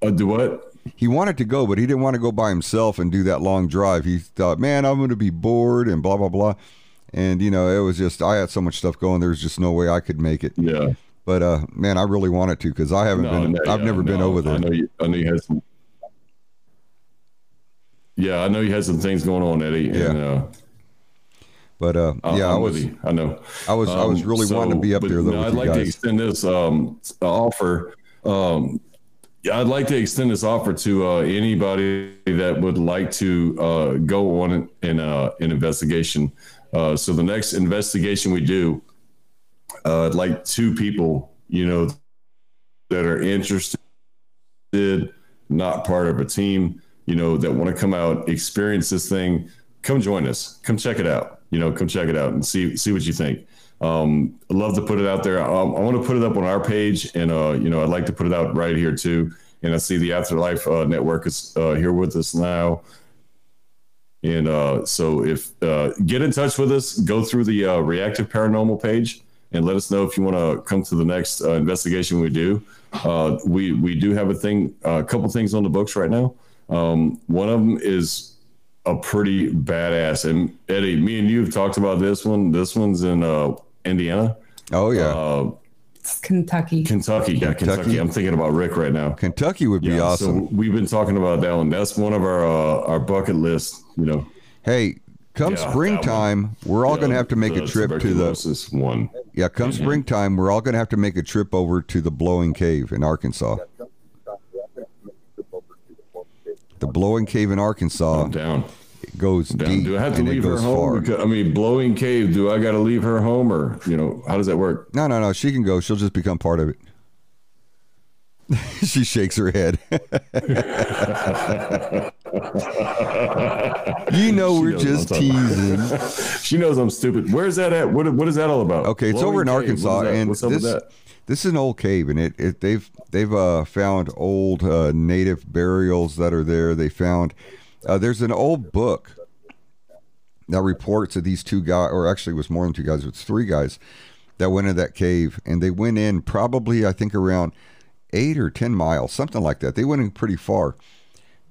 Uh, do what? He wanted to go, but he didn't want to go by himself and do that long drive. He thought, man, I'm going to be bored and blah, blah, blah. And, you know, it was just, I had so much stuff going. There was just no way I could make it. Yeah. But, uh, man, I really wanted to because I haven't No, been, no, I've yeah, never been no, over I there. know you. I know you had some. Yeah, I know you had some things going on, Eddie. Yeah. And, uh, But, uh, yeah, I I'm with was. I know. I was, I was Um, really wanting to be up there though no, I'd like to extend this um, offer. Um, I'd like to extend this offer to uh, anybody that would like to uh, go on in uh, an investigation. Uh, so the next investigation we do, uh, I'd like two people, you know, that are interested, not part of a team, you know, that want to come out, experience this thing. Come join us. Come check it out. You know, come check it out and see see what you think. Um, I'd love to put it out there. I, I want to put it up on our page, and uh, you know, I'd like to put it out right here too. And I see the Afterlife uh, Network is uh, here with us now. And uh, so, if uh, get in touch with us, go through the uh, Reactive Paranormal page, and let us know if you want to come to the next uh, investigation we do. Uh, we we do have a thing, a couple things on the books right now. Um, one of them is a pretty badass. And Eddie, me and you have talked about this one. This one's in uh, Indiana, Oh yeah. uh, Kentucky. Kentucky. Yeah, Kentucky. Kentucky. I'm thinking about Rick right now. Kentucky would be Yeah, awesome. So we've been talking about that one. That's one of our uh, our bucket list. You know, hey, come Yeah, springtime, we're all going to have to make a trip to the tuberculosis one. Yeah, come Mm-hmm. springtime, we're all going to have to make a trip over to the Blowing Cave in Arkansas. The Blowing Cave in Arkansas I'm down. Goes Down. deep Do I have to leave her home? far. Because, I mean, blowing cave. Do I got to leave her home, or you know, how does that work? No, no, no. She can go. She'll just become part of it. she shakes her head. you know we're just what I'm talking teasing. She knows I'm stupid. Where's that at? What What is that all about? Okay, it's Blowing over in cave. Arkansas, and this this is an old cave, and it, it they've they've uh, found old uh, native burials that are there. They found uh, there's an old book that reports that these two guys, or actually it was more than two guys, it's three guys that went in that cave, and they went in probably I think around eight or ten miles, something like that. They went in pretty far,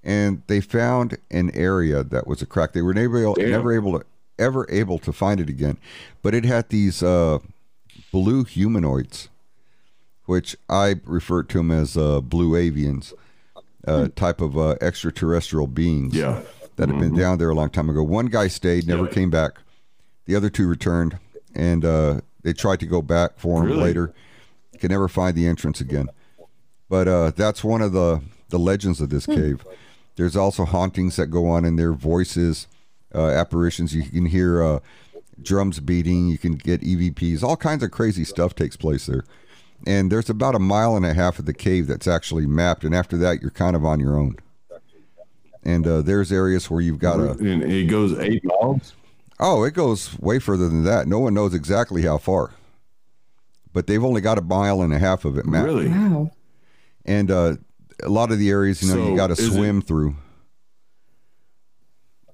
and they found an area that was a crack. They were never able, Damn. never able to ever able to find it again, but it had these uh, blue humanoids, which I refer to them as uh, blue avians, uh, type of uh, extraterrestrial beings Yeah. that had been down there a long time ago. One guy stayed, never Yeah. came back. The other two returned, and uh, they tried to go back for him Really? later. Could never find the entrance again. But uh, that's one of the the legends of this cave. There's also hauntings that go on in there, voices uh, apparitions. You can hear uh, drums beating. You can get EVPs. All kinds of crazy stuff takes place there. And there's about a mile and a half of the cave that's actually mapped, and after that, you're kind of on your own. And uh, there's areas where you've got a and it goes eight miles. Oh, it goes way further than that. No one knows exactly how far, but they've only got a mile and a half of it mapped. Really? Wow. And uh, a lot of the areas, you know, you got to is it- swim through,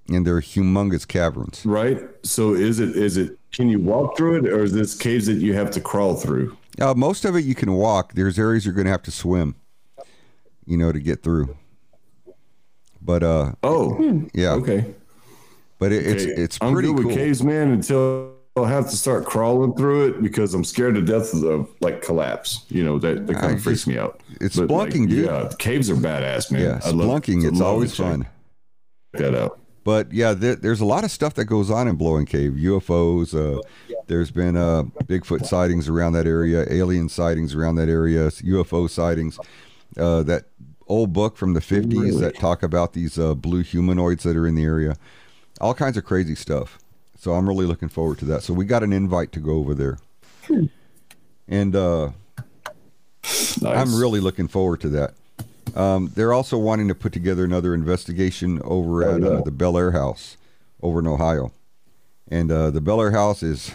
and they're humongous caverns. Right. So is it is it can you walk through it or is this caves that you have to crawl through? Uh, most of it you can walk. There's areas you're going to have to swim, you know, to get through. But uh, Oh, yeah, okay. but it, it's Okay. it's I'm pretty good with cool. caves, man, until I'll have to start crawling through it because I'm scared to death of like collapse. You know, that, that kind I of freaks me out. it's But, like, dude. Yeah, caves are badass, man. Yeah, love- splunking. It's love always to check fun. That out. But yeah, there, there's a lot of stuff that goes on in Blowing Cave. UFOs. Uh, there's been uh, Bigfoot sightings around that area, alien sightings around that area, UFO sightings. Uh, that old book from the 50s Really? that talk about these uh, blue humanoids that are in the area. All kinds of crazy stuff. So I'm really looking forward to that. So we got an invite to go over there. And uh, Nice. I'm really looking forward to that. Um, they're also wanting to put together another investigation over Oh, at uh, the Bellaire House over in Ohio. And uh, the Bellaire House is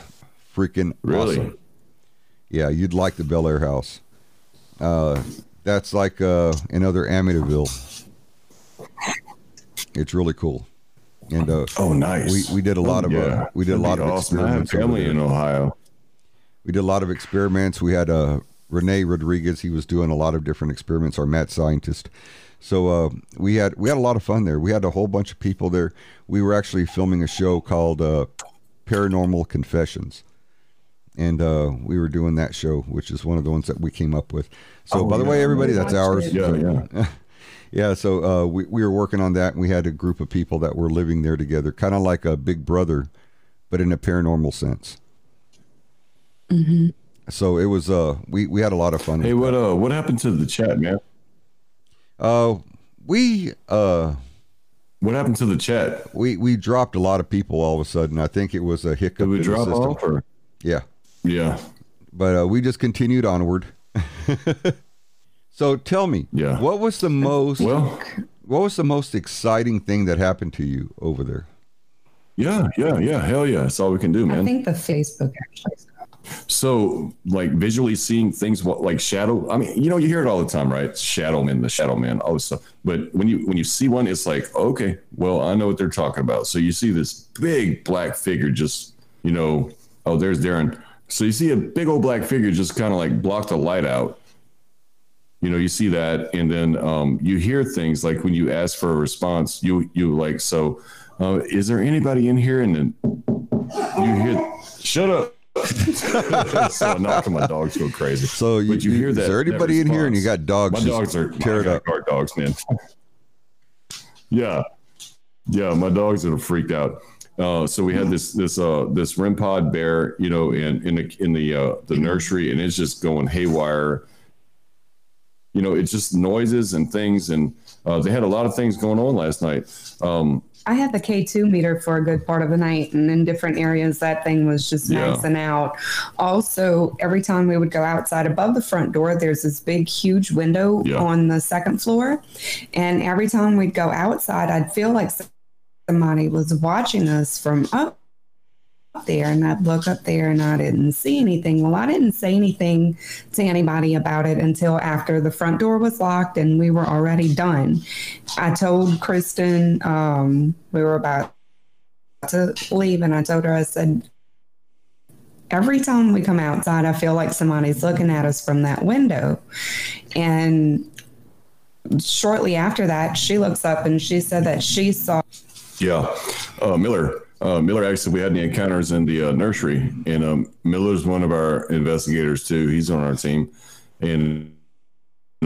freaking Really? awesome. Yeah, you'd like the Bellaire House. Uh, that's like uh, another Amityville. It's really cool. And uh, Oh, nice. we, we did a lot Oh, of uh, yeah. we did a That'd lot of awesome. I have experiments. family in Ohio. we did a lot of experiments. We had uh, Rene Rodriguez. He was doing a lot of different experiments. Our mad scientist. So uh, we had we had a lot of fun there. We had a whole bunch of people there. We were actually filming a show called uh, Paranormal Confessions, and uh, we were doing that show, which is one of the ones that we came up with. So Oh, by the way, everybody, that's ours. it. Yeah, So- yeah. yeah, so uh, we, we were working on that, and we had a group of people that were living there together, kind of like a big brother, but in a paranormal sense. So it was uh we we had a lot of fun. Hey, with what uh what happened to the chat, man? uh we uh What happened to the chat? we we dropped a lot of people all of a sudden. I think it was a hiccup Did we in drop the system. off or Yeah, yeah. but uh, we just continued onward. so tell me, Yeah. what was the most Well, what was the most exciting thing that happened to you over there? yeah, yeah, yeah. Hell yeah. That's all we can do, man. I think the Facebook actually. So, like visually seeing things like shadow. I mean, you know, you hear it all the time, right? Shadow man, the shadow man, all this stuff. But when you when you see one, it's like, okay, well, I know what they're talking about. So you see this big black figure, just you know, oh, there's Darren. So you see a big old black figure just kind of like block the light out. You know, you see that, and then um, you hear things like when you ask for a response, you you like, so uh, is there anybody in here? And then you hear, shut up. so knocking my dogs go crazy. So you, you hear is that- there that anybody in here and you got dogs? My dogs are tear it my up. guard dogs, man. yeah, yeah, my dogs are freaked out. Uh, so we had this this uh this REM pod bear, you know, in in the in the uh, the nursery, and it's just going haywire. You know, it's just noises and things, and uh, they had a lot of things going on last night. Um, I had the K2 meter for a good part of the night, and in different areas, that thing was just Yeah. maxing out. Also, every time we would go outside above the front door, there's this big, huge window Yeah. on the second floor. And every time we'd go outside, I'd feel like somebody was watching us from up there. And I'd look up there and I didn't see anything. Well, I didn't say anything to anybody about it until after the front door was locked and we were already done. I told Kristen um, we were about to leave, and I told her, I said, every time we come outside, I feel like somebody's looking at us from that window. And shortly after that, she looks up and she said that she saw Yeah, uh, Miller. Uh, Miller actually, we had the encounters in the uh, nursery, and um, Miller's one of our investigators too. He's on our team, and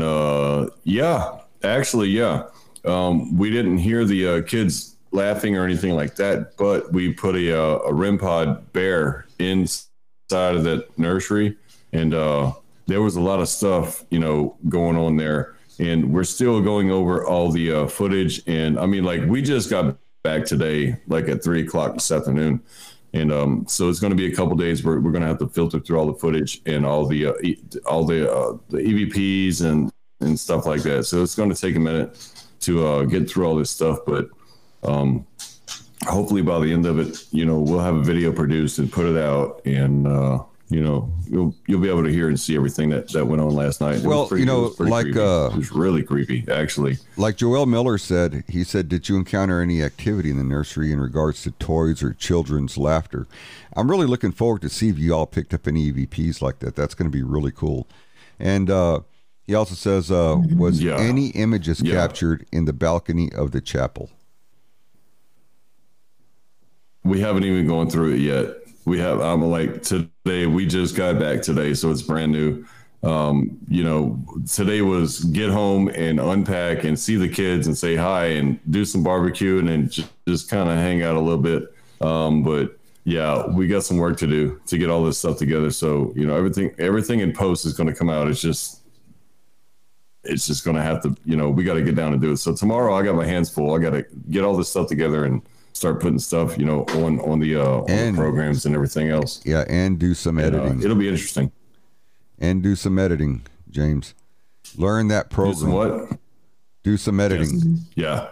uh, yeah, actually, yeah, um, we didn't hear the uh, kids laughing or anything like that, but we put a uh, a REM pod bear inside of that nursery, and uh, there was a lot of stuff, you know, going on there. And we're still going over all the footage, and I mean, like we just got back today, like at three o'clock this afternoon. And um, so it's going to be a couple days where we're going to have to filter through all the footage and all the uh, e- all the uh, the EVPs and and stuff like that. So it's going to take a minute to uh, get through all this stuff, but um, hopefully by the end of it, you know, we'll have a video produced and put it out, and uh, you know, you'll you'll be able to hear and see everything that that went on last night. It Well, pretty- you know, it was pretty like, creepy. uh, it was really creepy, actually. Like Joel Miller said, he said, Did you encounter any activity in the nursery in regards to toys or children's laughter? I'm really looking forward to see if you all picked up any EVPs like that. That's going to be really cool. And uh, he also says, uh, Was Yeah. any images Yeah. captured in the balcony of the chapel? We haven't even gone through it yet. We have. I'm like today. We just got back today, so it's brand new. Um, you know, today was get home and unpack and see the kids and say hi and do some barbecue and then just, just kind of hang out a little bit. Um, but yeah, we got some work to do to get all this stuff together. So you know, everything everything in post is going to come out. It's just it's just going to have to, you know, we got to get down and do it. So tomorrow I got my hands full. I got to get all this stuff together and start putting stuff, you know, on on the uh, on And- the programs and everything else. Yeah, and do some And, uh, editing. it'll be interesting. and do some editing, James. Learn that Do program. what? Do some editing. Yeah.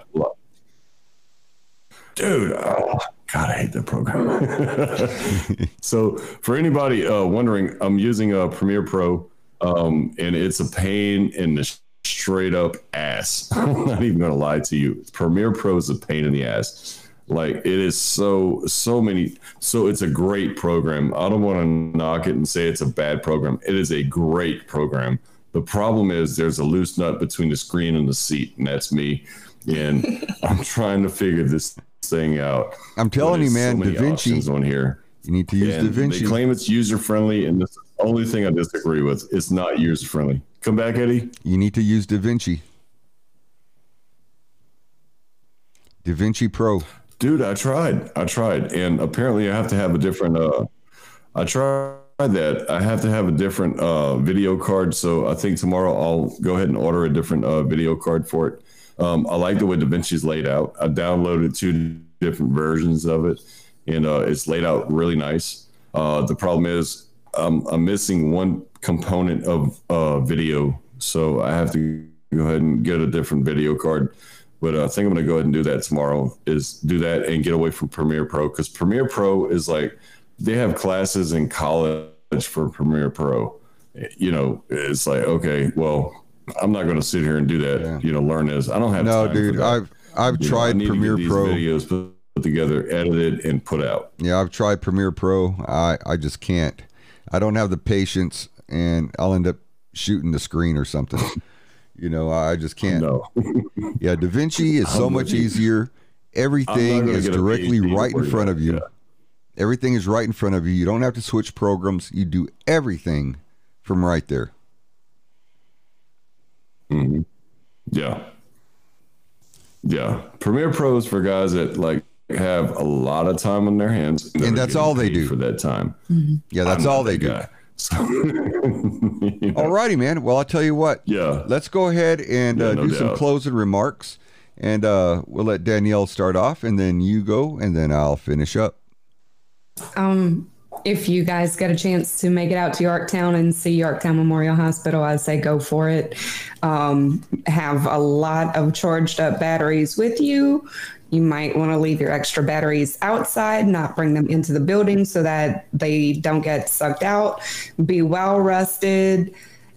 Dude, oh, God, I hate that program. so, for anybody uh, wondering, I'm using a Premiere Pro, um, and it's a pain in the straight up ass. I'm not even going to lie to you. Premiere Pro is a pain in the ass. Like it is so so many. So it's a great program. I don't want to knock it and say it's a bad program. It is a great program. The problem is there's a loose nut between the screen and the seat, and that's me. And I'm trying to figure this thing out. I'm telling you, man, so Da Vinci. on here. You need to use And Da Vinci. They claim it's user friendly, and the only thing I disagree with. It's not user friendly. Come back, Eddie. You need to use Da Vinci. Da Vinci Pro. Dude, I tried. I tried, and apparently I have to have a different. Uh, I tried that. I have to have a different uh, video card. So I think tomorrow I'll go ahead and order a different uh, video card for it. Um, I like the way DaVinci's laid out. I downloaded two different versions of it, and uh, it's laid out really nice. Uh, the problem is I'm missing one component of uh, video, so I have to go ahead and get a different video card. But uh, I think I'm going to go ahead and do that tomorrow. Is do that and get away from Premiere Pro because Premiere Pro is like they have classes in college for Premiere Pro. You know, it's like okay, well, I'm not going to sit here and do that. Yeah. You know, learn this. I don't have No, dude. I've I've You know, tried get Premiere Pro. videos put put together, edited, and put out. Yeah, I've tried Premiere Pro. I I just can't. I don't have the patience, and I'll end up shooting the screen or something. you know, I just can't. No, Yeah, Da Vinci is so much easier. Everything is directly right in front of you. it, Everything is right in front of you. You don't have to switch programs. You do everything from right there. Mm-hmm. yeah, yeah. Premiere Pro is for guys that like have a lot of time on their hands, And they're that's all they do. for that time. Mm-hmm. Yeah, that's I'm all they do. guy. So, you know, Alrighty, man. Well, I'll tell you what. yeah. Let's go ahead and Yeah, uh, no do some closing remarks, and uh, we'll let Danielle start off, and then you go, and then I'll finish up. Um, if you guys get a chance to make it out to Yorktown and see Yorktown Memorial Hospital, I say go for it. Um, have a lot of charged up batteries with you. You might want to leave your extra batteries outside, not bring them into the building so that they don't get sucked out. Be well rested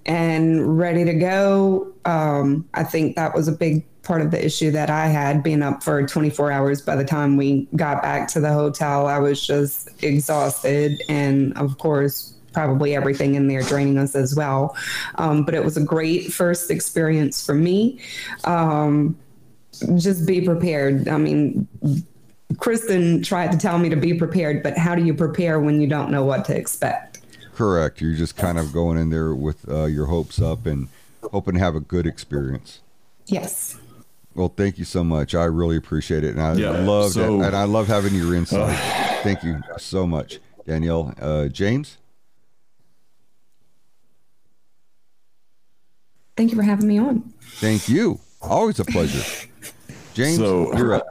and ready to go. Um, I think that was a big part of the issue that I had being up for 24 hours. By the time we got back to the hotel, I was just exhausted. And of course, probably everything in there draining us as well. Um, but it was a great first experience for me. Um, just be prepared. I mean, Kristen tried to tell me to be prepared, but how do you prepare when you don't know what to expect? Correct. You're just kind of going in there with uh, your hopes up and hoping to have a good experience. Yes. Well, thank you so much. I really appreciate it, and I Yeah, love so- and I love having your insight. thank you so much, Danielle. Uh, James. Thank you for having me on. Thank you. Always a pleasure. James, So- you're up.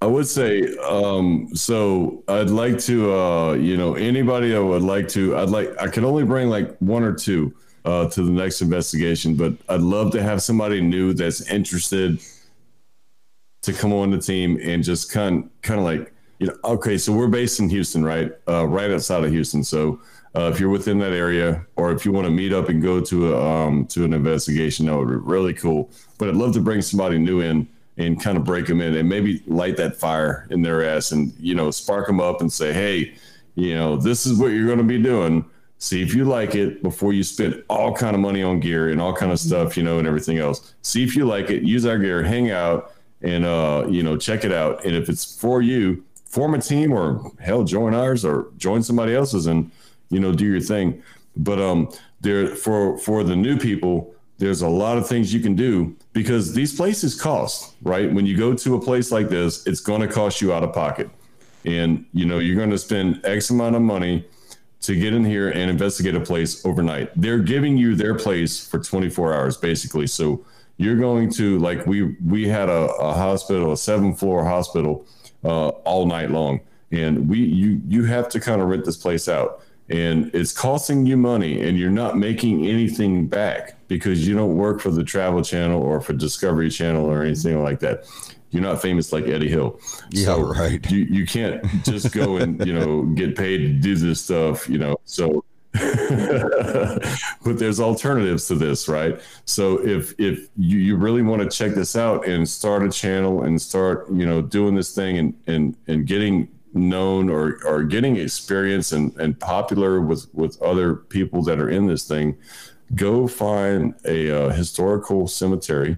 I would say um, so. I'd like to, uh, you know, anybody that would like to. I'd like. I could only bring like one or two uh, to the next investigation, but I'd love to have somebody new that's interested to come on the team and just kind kind of like you know. Okay, so we're based in Houston, right? Uh, right outside of Houston. So uh, if you're within that area, or if you want to meet up and go to a, um, to an investigation, that would be really cool. But I'd love to bring somebody new in and kind of break them in and maybe light that fire in their ass and you know spark them up and say hey you know this is what you're going to be doing. See if you like it before you spend all kind of money on gear and all kind of stuff you know and everything else. See if you like it. Use our gear hang out and uh you know check it out. And if it's for you form a team or hell join ours or join somebody else's and you know do your thing but um there for for the new people there's a lot of things you can do because these places cost, right? When you go to a place like this, it's going to cost you out of pocket. And, you know, you're going to spend X amount of money to get in here and investigate a place overnight. They're giving you their place for 24 hours, basically. So you're going to, like, we, we had a, a hospital, a seven floor hospital uh, all night long. And we, you, you have to kind of rent this place out and it's costing you money and you're not making anything back because you don't work for the travel channel or for discovery channel or anything like that. You're not famous like eddie hill. Yeah, right. you, you can't just go and you know get paid to do this stuff you know so but there's alternatives to this right? So if if you, you really want to check this out and start a channel and start you know doing this thing and and and getting known or or getting experience and and popular with with other people that are in this thing go find a uh, historical cemetery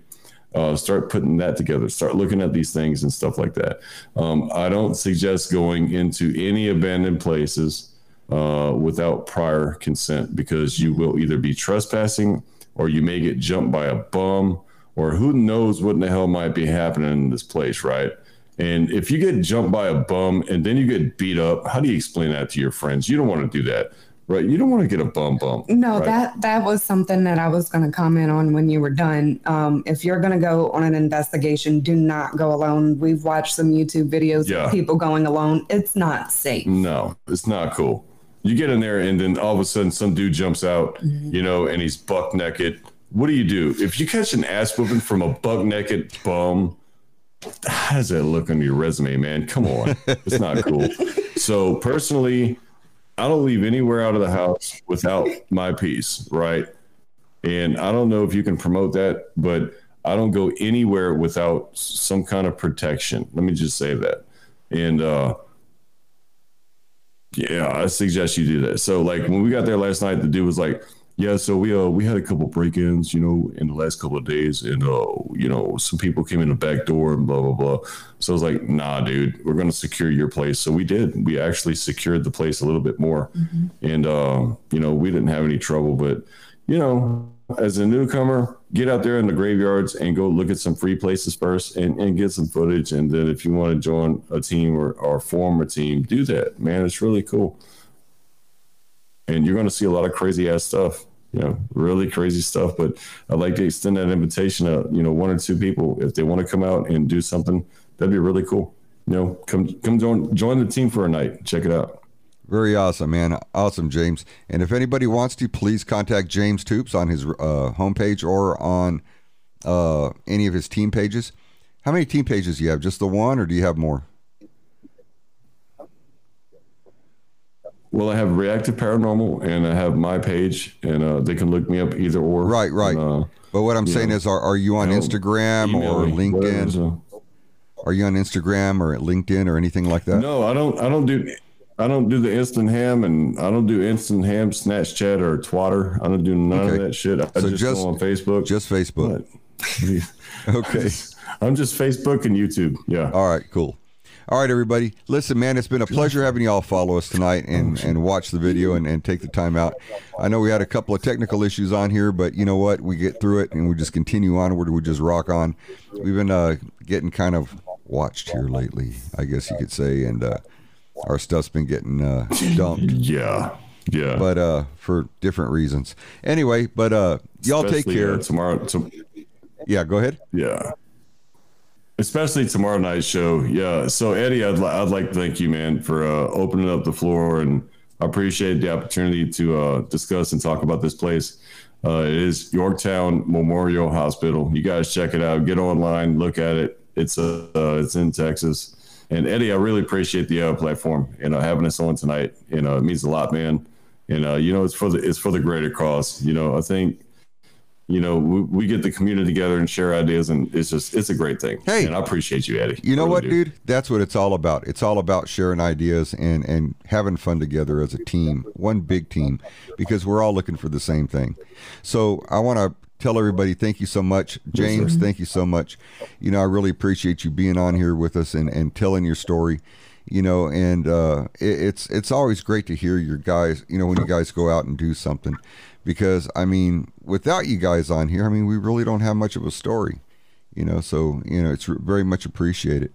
uh, start putting that together. Start looking at these things and stuff like that. Um, i don't suggest going into any abandoned places uh, without prior consent because you will either be trespassing or you may get jumped by a bum or who knows what in the hell might be happening in this place right and if you get jumped by a bum and then you get beat up, how do you explain that to your friends? You don't want to do that, right? You don't want to get a bum bump. No, right? that that was something that I was going to comment on when you were done. Um, if you're going to go on an investigation, do not go alone. We've watched some YouTube videos Yeah. of people going alone. It's not safe. No, it's not cool. You get in there and then all of a sudden some dude jumps out, you know, and he's buck naked. What do you do? If you catch an ass whooping from a buck naked bum, how does that look on your resume, man? Come on. It's not cool. So personally, I don't leave anywhere out of the house without my piece, right? And I don't know if you can promote that, but I don't go anywhere without some kind of protection. Let me just say that. And uh yeah, I suggest you do that. So like when we got there last night, the dude was like, "Yeah, so we uh we had a couple break-ins, you know, in the last couple of days, and uh you know some people came in the back door and blah blah blah." So I was like, "Nah, dude, we're gonna secure your place." So we did. We actually secured the place a little bit more, and uh, you know we didn't have any trouble. But you know, as a newcomer, get out there in the graveyards and go look at some free places first and, and get some footage. And then if you want to join a team or, or form a team, do that, man. It's really cool. And you're going to see a lot of crazy ass stuff, you know, really crazy stuff. But I'd like to extend that invitation to, you know, one or two people. If they want to come out and do something, that'd be really cool. You know, come come join join the team for a night. Check it out. Very awesome, man. Awesome, James. And if anybody wants to, please contact James Toops on his uh, homepage or on uh, any of his team pages. How many team pages do you have? Just the one, or do you have more? Well, I have Reactive Paranormal and I have my page, and uh, they can look me up either or. Right, right. And, uh, But what I'm saying Yeah. is, are, are you on Instagram or me, whatever, LinkedIn? so- Are you on Instagram or at LinkedIn or anything like that? No, I don't. I don't do. I don't do the instant ham, and I don't do instant ham, Snapchat, or twatter. I don't do none Okay. of that shit. I So just, just- go on Facebook. Just Facebook. But- Okay. I'm just Facebook and YouTube. Yeah. All right, cool. All right, everybody. Listen, man, it's been a pleasure having y'all follow us tonight and, and watch the video and, and take the time out. I know we had a couple of technical issues on here, but you know what? We get through it and we just continue onward. We just rock on. We've been uh, getting kind of watched here lately, I guess you could say, and uh, our stuff's been getting uh, dumped, Yeah. Yeah. but uh, for different reasons. Anyway, but uh, y'all take care. uh, tomorrow. To, Yeah, go ahead. yeah. Especially tomorrow night's show. Yeah. So Eddie, I'd, li- I'd like to thank you, man, for uh, opening up the floor, and I appreciate the opportunity to uh, discuss and talk about this place. Uh, it is Yorktown Memorial Hospital. You guys check it out. Get online, look at it. It's uh, uh it's in Texas. And Eddie, I really appreciate the uh, platform. You know, having us on tonight. You know, it means a lot, man. And uh, you know, it's for the it's for the greater cause. You know, I think you know, we, we get the community together and share ideas, and it's just it's a great thing. Hey. and I appreciate you, Eddie. You know Really what, do. dude? That's what it's all about. It's all about sharing ideas and and having fun together as a team, one big team, because we're all looking for the same thing. So I want to tell everybody thank you so much, James. thank you so much. You know, I really appreciate you being on here with us and and telling your story. You know, and uh, it, it's it's always great to hear your guys. You know, when you guys go out and do something, because I mean, without you guys on here, I mean, we really don't have much of a story. You know, so you know, it's very much appreciated.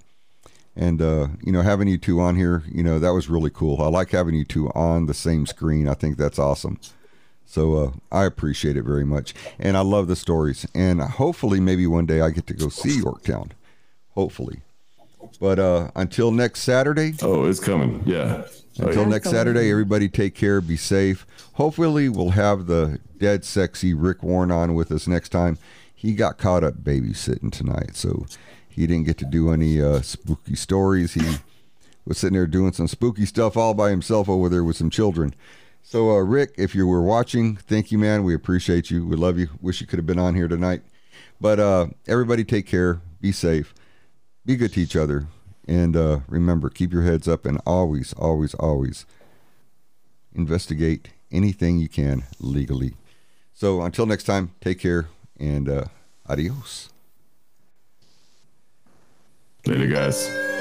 And uh, you know, having you two on here, you know, that was really cool. I like having you two on the same screen. I think that's awesome. So uh, I appreciate it very much, and I love the stories. And hopefully, maybe one day I get to go see Yorktown. Hopefully, but uh, until next Saturday, Oh, it's coming. Yeah. Oh, until yeah. next Saturday, everybody take care, be safe. Hopefully, we'll have the dead sexy Rick Warren on with us next time. He got caught up babysitting tonight, so he didn't get to do any uh, spooky stories. He was sitting there doing some spooky stuff all by himself over there with some children. So, uh, Rick, if you were watching, thank you, man. We appreciate you. We love you. Wish you could have been on here tonight. But uh, everybody take care, be safe, be good to each other. And uh, remember, keep your heads up and always, always, always investigate anything you can legally. So until next time, take care and uh, adios. Later, guys.